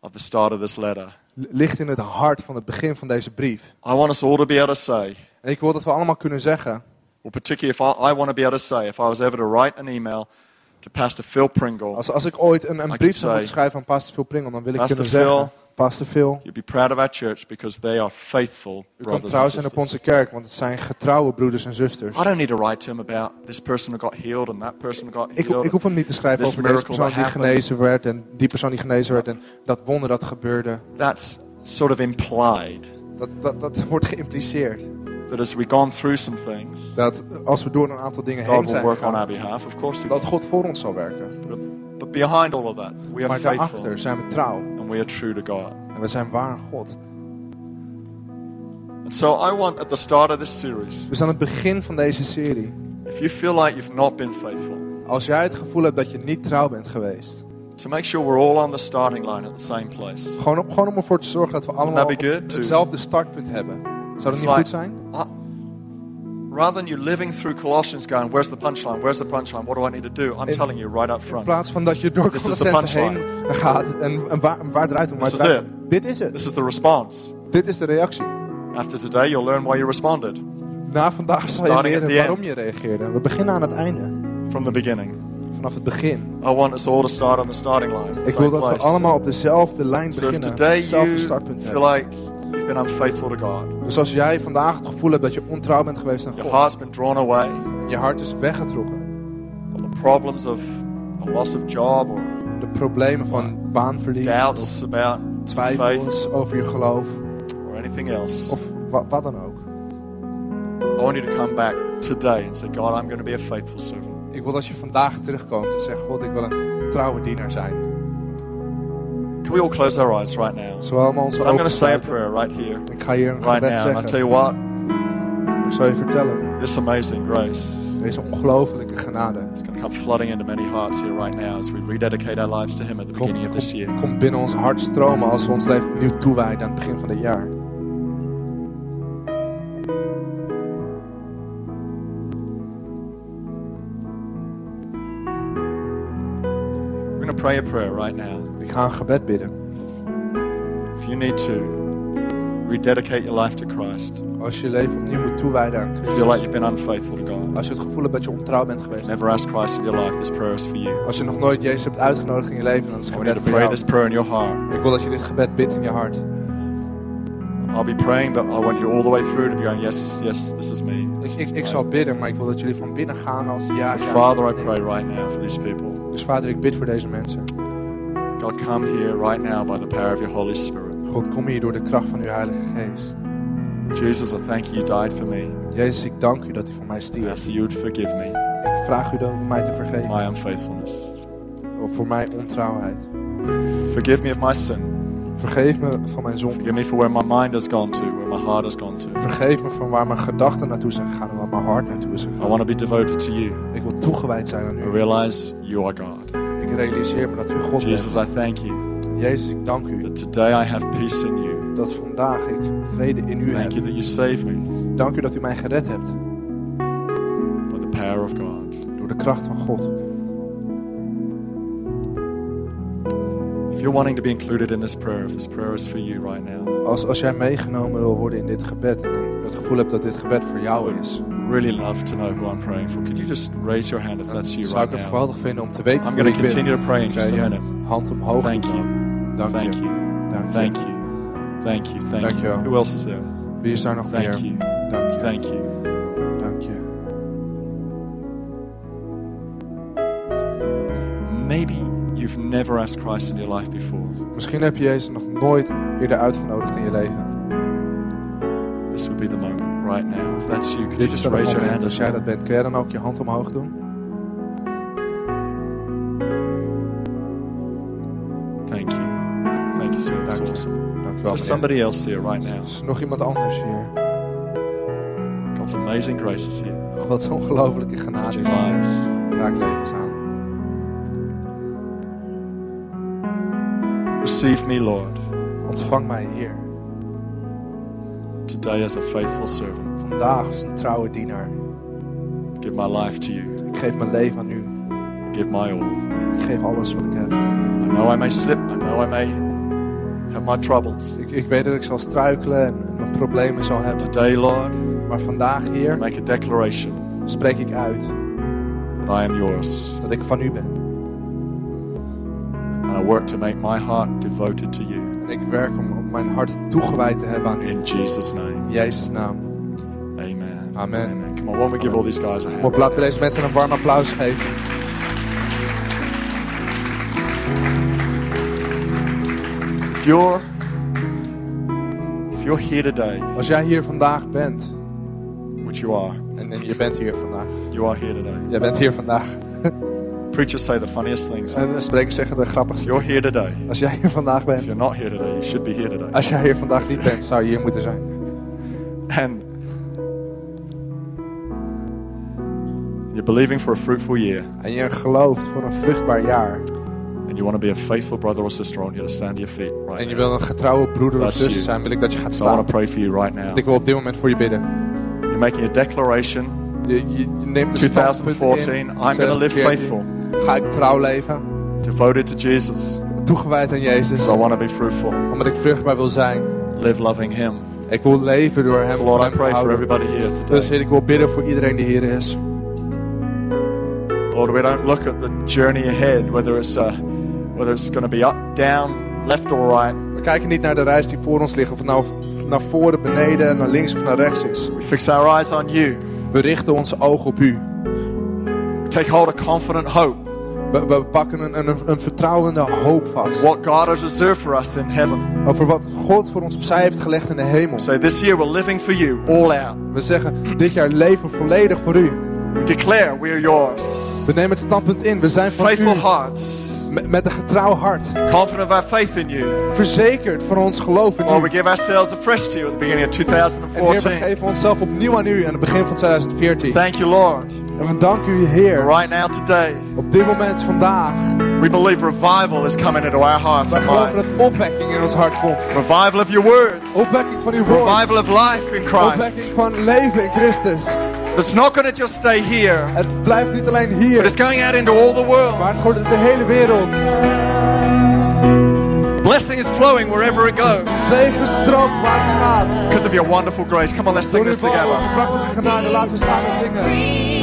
A: of the start of this letter.
B: ligt in het hart van het begin van deze brief.
A: I want us all to be able to say,
B: En ik wil dat we allemaal kunnen zeggen.
A: Well, particularly if I, I want to be able to say, if I was ever to write an email to Pastor Phil Pringle,
B: Als, als ik ooit een, een brief zou moeten schrijven aan Pastor Phil Pringel, dan wil ik kunnen zeggen.
A: Phil,
B: Pastor Phil,
A: you'd be proud of our church because they are faithful
B: u
A: brothers
B: trouw
A: and
B: zijn op onze kerk, want het zijn getrouwe broeders en zusters.
A: I don't need to write to him about this person who got healed and that person who got
B: Ik,
A: healed.
B: ik hoef hem niet te schrijven over deze persoon die genezen werd en die persoon die genezen werd en dat wonder dat gebeurde.
A: That's sort of implied.
B: Dat, dat, dat wordt geïmpliceerd.
A: That as we've gone through some things,
B: Dat als we door een aantal dingen heen
A: God will
B: zijn
A: work on
B: gegaan,
A: our behalf. Of course He
B: dat
A: will.
B: God voor ons zal werken.
A: But, but behind all of that, we are
B: Maar
A: faithful
B: daarachter zijn we trouw
A: and we are true to God.
B: en we zijn waar aan God.
A: And so I want at the start of this series,
B: Dus aan het begin van deze serie,
A: if you feel like you've not been faithful,
B: als jij het gevoel hebt dat je niet trouw bent geweest,
A: to make sure we're all on the starting line at the same place.
B: gewoon, om- gewoon om ervoor te zorgen dat we allemaal hetzelfde startpunt hebben. Zou dat niet goed zijn?
A: Rather than you living through Colossians going, where's the punchline? Where's the punchline? What do I need to do? I'm
B: In-
A: telling you right up
B: In
A: front.
B: plaats van dat je door
A: This is the
B: Colossense heen gaat en, en waar, waar draait draait om- Dit is het.
A: This is the response.
B: Dit is de reactie.
A: After today, you'll learn why you responded
B: Na vandaag zal je leren waarom je reageerde. We beginnen aan het einde.
A: from the beginning.
B: Vanaf het begin.
A: I want us all to start on the starting line.
B: Ik wil dat we allemaal op dezelfde lijn
A: So
B: beginnen.
A: today
B: Hetzelfde
A: you
B: startpunt
A: feel like you've been unfaithful to God,
B: Dus als jij vandaag het gevoel hebt dat je ontrouw bent geweest aan
A: your
B: God.
A: heart's been drawn away,
B: En je hart is weggetrokken.
A: or the problems of a loss of job or
B: De problemen van baanverlies. Of
A: doubts about faith
B: twijfels over je geloof.
A: or anything else,
B: Of wa- wat dan ook.
A: I want you to come back today and say, God, I'm going to be a faithful servant.
B: Ik wil dat je vandaag terugkomt en zegt. God ik wil een trouwe dienaar zijn.
A: Can we all close our eyes right now? So I'm going to say a prayer right here. Right now. And
B: I
A: tell you what.
B: Ik.
A: This amazing grace. It's going to come flooding into many hearts here right now as we rededicate our lives to Him at the beginning of this year.
B: Komt binnen ons hart stromen als we ons leven opnieuw toewijden aan het begin van dit jaar.
A: We're going to pray a prayer right now.
B: Ik ga een gebed bidden.
A: If you need to rededicate your life to Christ,
B: Als je leven opnieuw moet toewijden aan
A: feel
B: Christus.
A: like you've been unfaithful to God,
B: Als je het gevoel hebt dat je ontrouw bent geweest.
A: never asked Christ in your life, this prayer is for you.
B: Als je nog nooit Jezus hebt uitgenodigd in je leven, dan is het gebed voor
A: pray
B: jou.
A: this prayer in your heart.
B: Ik wil dat je dit gebed bidt in je hart.
A: I'll be praying, but I want you all the way through to be going, yes, yes, this is me.
B: Ik, ik, ik zal bidden, maar ik wil dat jullie van binnen gaan als ja,
A: So
B: ja.
A: Father, I pray right now for these people.
B: Dus vader, ik bid voor deze mensen.
A: God, come here right now by the power of your Holy Spirit.
B: God, kom hier door de kracht van uw Heilige Geest.
A: Jesus, I thank you, you died for me.
B: Jezus, ik dank u dat u voor mij
A: I ask
B: stierf.
A: that you would forgive me
B: Ik vraag u dan om mij te vergeven.
A: my unfaithfulness.
B: Of voor mijn ontrouwheid.
A: Forgive me of my sin.
B: Vergeef me van mijn zonde.
A: Forgive me for where my mind has gone to, where my heart has gone to.
B: Vergeef me van waar mijn gedachten naartoe zijn gegaan en waar mijn hart naartoe is
A: I
B: gegaan.
A: want to be devoted to you.
B: Ik wil toegewijd zijn aan
A: I
B: u.
A: realize you are God.
B: Ik realiseer me dat u God
A: Jesus,
B: bent.
A: I thank you
B: Jezus, ik dank u
A: that today I have peace in you.
B: dat vandaag ik vrede in u
A: Thank
B: heb.
A: you that you saved me
B: Dank u dat u mij gered hebt.
A: by the power of God.
B: Door de kracht van God.
A: If you're wanting to be included in this prayer, if this prayer is for you right now,
B: Als, als jij meegenomen wil worden in dit gebed en het gevoel hebt dat dit gebed voor jou is,
A: really love to know who I'm praying for. Could you just raise your hand if that's you right
B: het
A: now?
B: geweldig vinden om te weten
A: I'm going to continue to pray in just a minute.
B: hand omhoog.
A: Thank you.
B: Dank
A: Thank you. Thank you. Thank you. Thank you. Who else is there?
B: Wie is daar nog
A: Thank
B: meer?
A: you.
B: Dank je.
A: Thank you.
B: Dank je.
A: Maybe you've never asked Christ in your life before.
B: Misschien heb je Jezus nog nooit eerder uitgenodigd in je leven.
A: That's you,
B: Dit is het
A: raise your
B: moment
A: hand
B: als jij dat bent. Kun jij dan ook je hand omhoog doen?
A: Thank you. Thank you, sir. That's awesome.
B: Dank
A: there somebody else here right now?
B: Is nog iemand anders hier?
A: God's amazing grace is here.
B: Gods ongelofelijke genade
A: Touching
B: is
A: lives.
B: raak levens aan.
A: Receive me, Lord,
B: Ontvang mij, Heer.
A: today as a faithful servant.
B: Vandaag als een trouwe dienaar.
A: Give my life to you.
B: Ik geef mijn leven aan u.
A: Give my all.
B: Ik geef alles wat ik heb.
A: I know I may slip. I know I may have my troubles.
B: Ik, ik weet dat ik zal struikelen en mijn problemen zal hebben.
A: Today, Lord,
B: Maar vandaag, Heer,
A: make a declaration
B: spreek ik uit
A: that I am yours.
B: dat ik van u ben.
A: And I work to make my heart devoted to you.
B: En ik werk om, om mijn hart toegewijd te hebben aan u.
A: In Jesus' name.
B: In Jezus' naam.
A: Amen.
B: Amen.
A: Come on, why don't we give all these guys a hand?
B: op, laten we deze mensen een warm applaus geven.
A: If you're if you're here today,
B: Als jij hier vandaag bent,
A: which you are,
B: en, en je bent hier vandaag.
A: you are here today.
B: Jij bent hier vandaag.
A: Preachers say the funniest things.
B: En de sprekers zeggen de
A: If
B: grappigste.
A: you're here today,
B: Als jij hier vandaag
A: if
B: bent,
A: you're not here today, you should be here today.
B: als jij hier vandaag niet bent, zou je hier moeten zijn.
A: And you're believing for a fruitful year,
B: En je gelooft voor een vruchtbaar jaar.
A: and you want to be a faithful brother or sister, I want you to stand to your feet right
B: En je wil een getrouwe broeder of
A: you.
B: zijn, wil ik dat je gaat
A: So I want
B: staan.
A: to pray for you right now.
B: Ik wil op dit moment voor je bidden.
A: You're making a declaration.
B: Je, je, neemt de standpunt
A: 2014,
B: in.
A: I'm going to live
B: 2014.
A: faithful,
B: Ga ik trouw leven.
A: devoted to Jesus.
B: Toegewijd aan Jezus.
A: So I want to be fruitful,
B: Omdat ik vruchtbaar wil zijn.
A: live loving Him.
B: Ik wil leven door hem.
A: So Lord, I pray for everybody here
B: Dus
A: today.
B: Heer, ik wil bidden voor iedereen die hier is.
A: Lord, we don't look at the journey ahead, whether it's uh, whether it's going to be up, down, left or right.
B: We kijken niet naar de reis die voor ons ligt. Of het nou naar voren, beneden, naar links of naar rechts is.
A: We fix our eyes on You.
B: We richten onze ogen op u.
A: We take hold of confident hope.
B: We, we pakken een, een, een vertrouwende hoop vast.
A: What God has reserved for us in heaven.
B: Over wat God voor ons opzij heeft gelegd in de hemel.
A: So this year we're living for You, all out.
B: We zeggen, dit jaar leven volledig voor u.
A: We declare we are Yours.
B: We nemen het standpunt in. We zijn van
A: Faithful
B: u.
A: hearts,
B: Met, met een getrouw hart.
A: confident of our faith in You.
B: Verzekerd van ons geloof in
A: Lord,
B: u.
A: we give ourselves afresh to You at the beginning of
B: En Heer, we
A: 2014.
B: geven onszelf opnieuw aan u aan het begin van 2014.
A: Thank You, Lord.
B: En we danken u, Heer.
A: Right now, today,
B: Op dit moment, vandaag.
A: we believe revival is coming into our hearts and
B: geloven dat opwekking in ons hart komt.
A: Revival of Your Word.
B: Opwekking van uw woord.
A: Revival of life in Christ.
B: Opwekking van leven in Christus.
A: It's not going to just stay here,
B: Het blijft niet alleen
A: but
B: hier,
A: it's going out into all the world.
B: maar het wordt de hele wereld.
A: Blessing is flowing wherever it goes
B: Zegen stroomt waar het gaat.
A: because of your wonderful grace. Come on, let's sing this together.
B: Door uw prachtige genade, laten we samen zingen.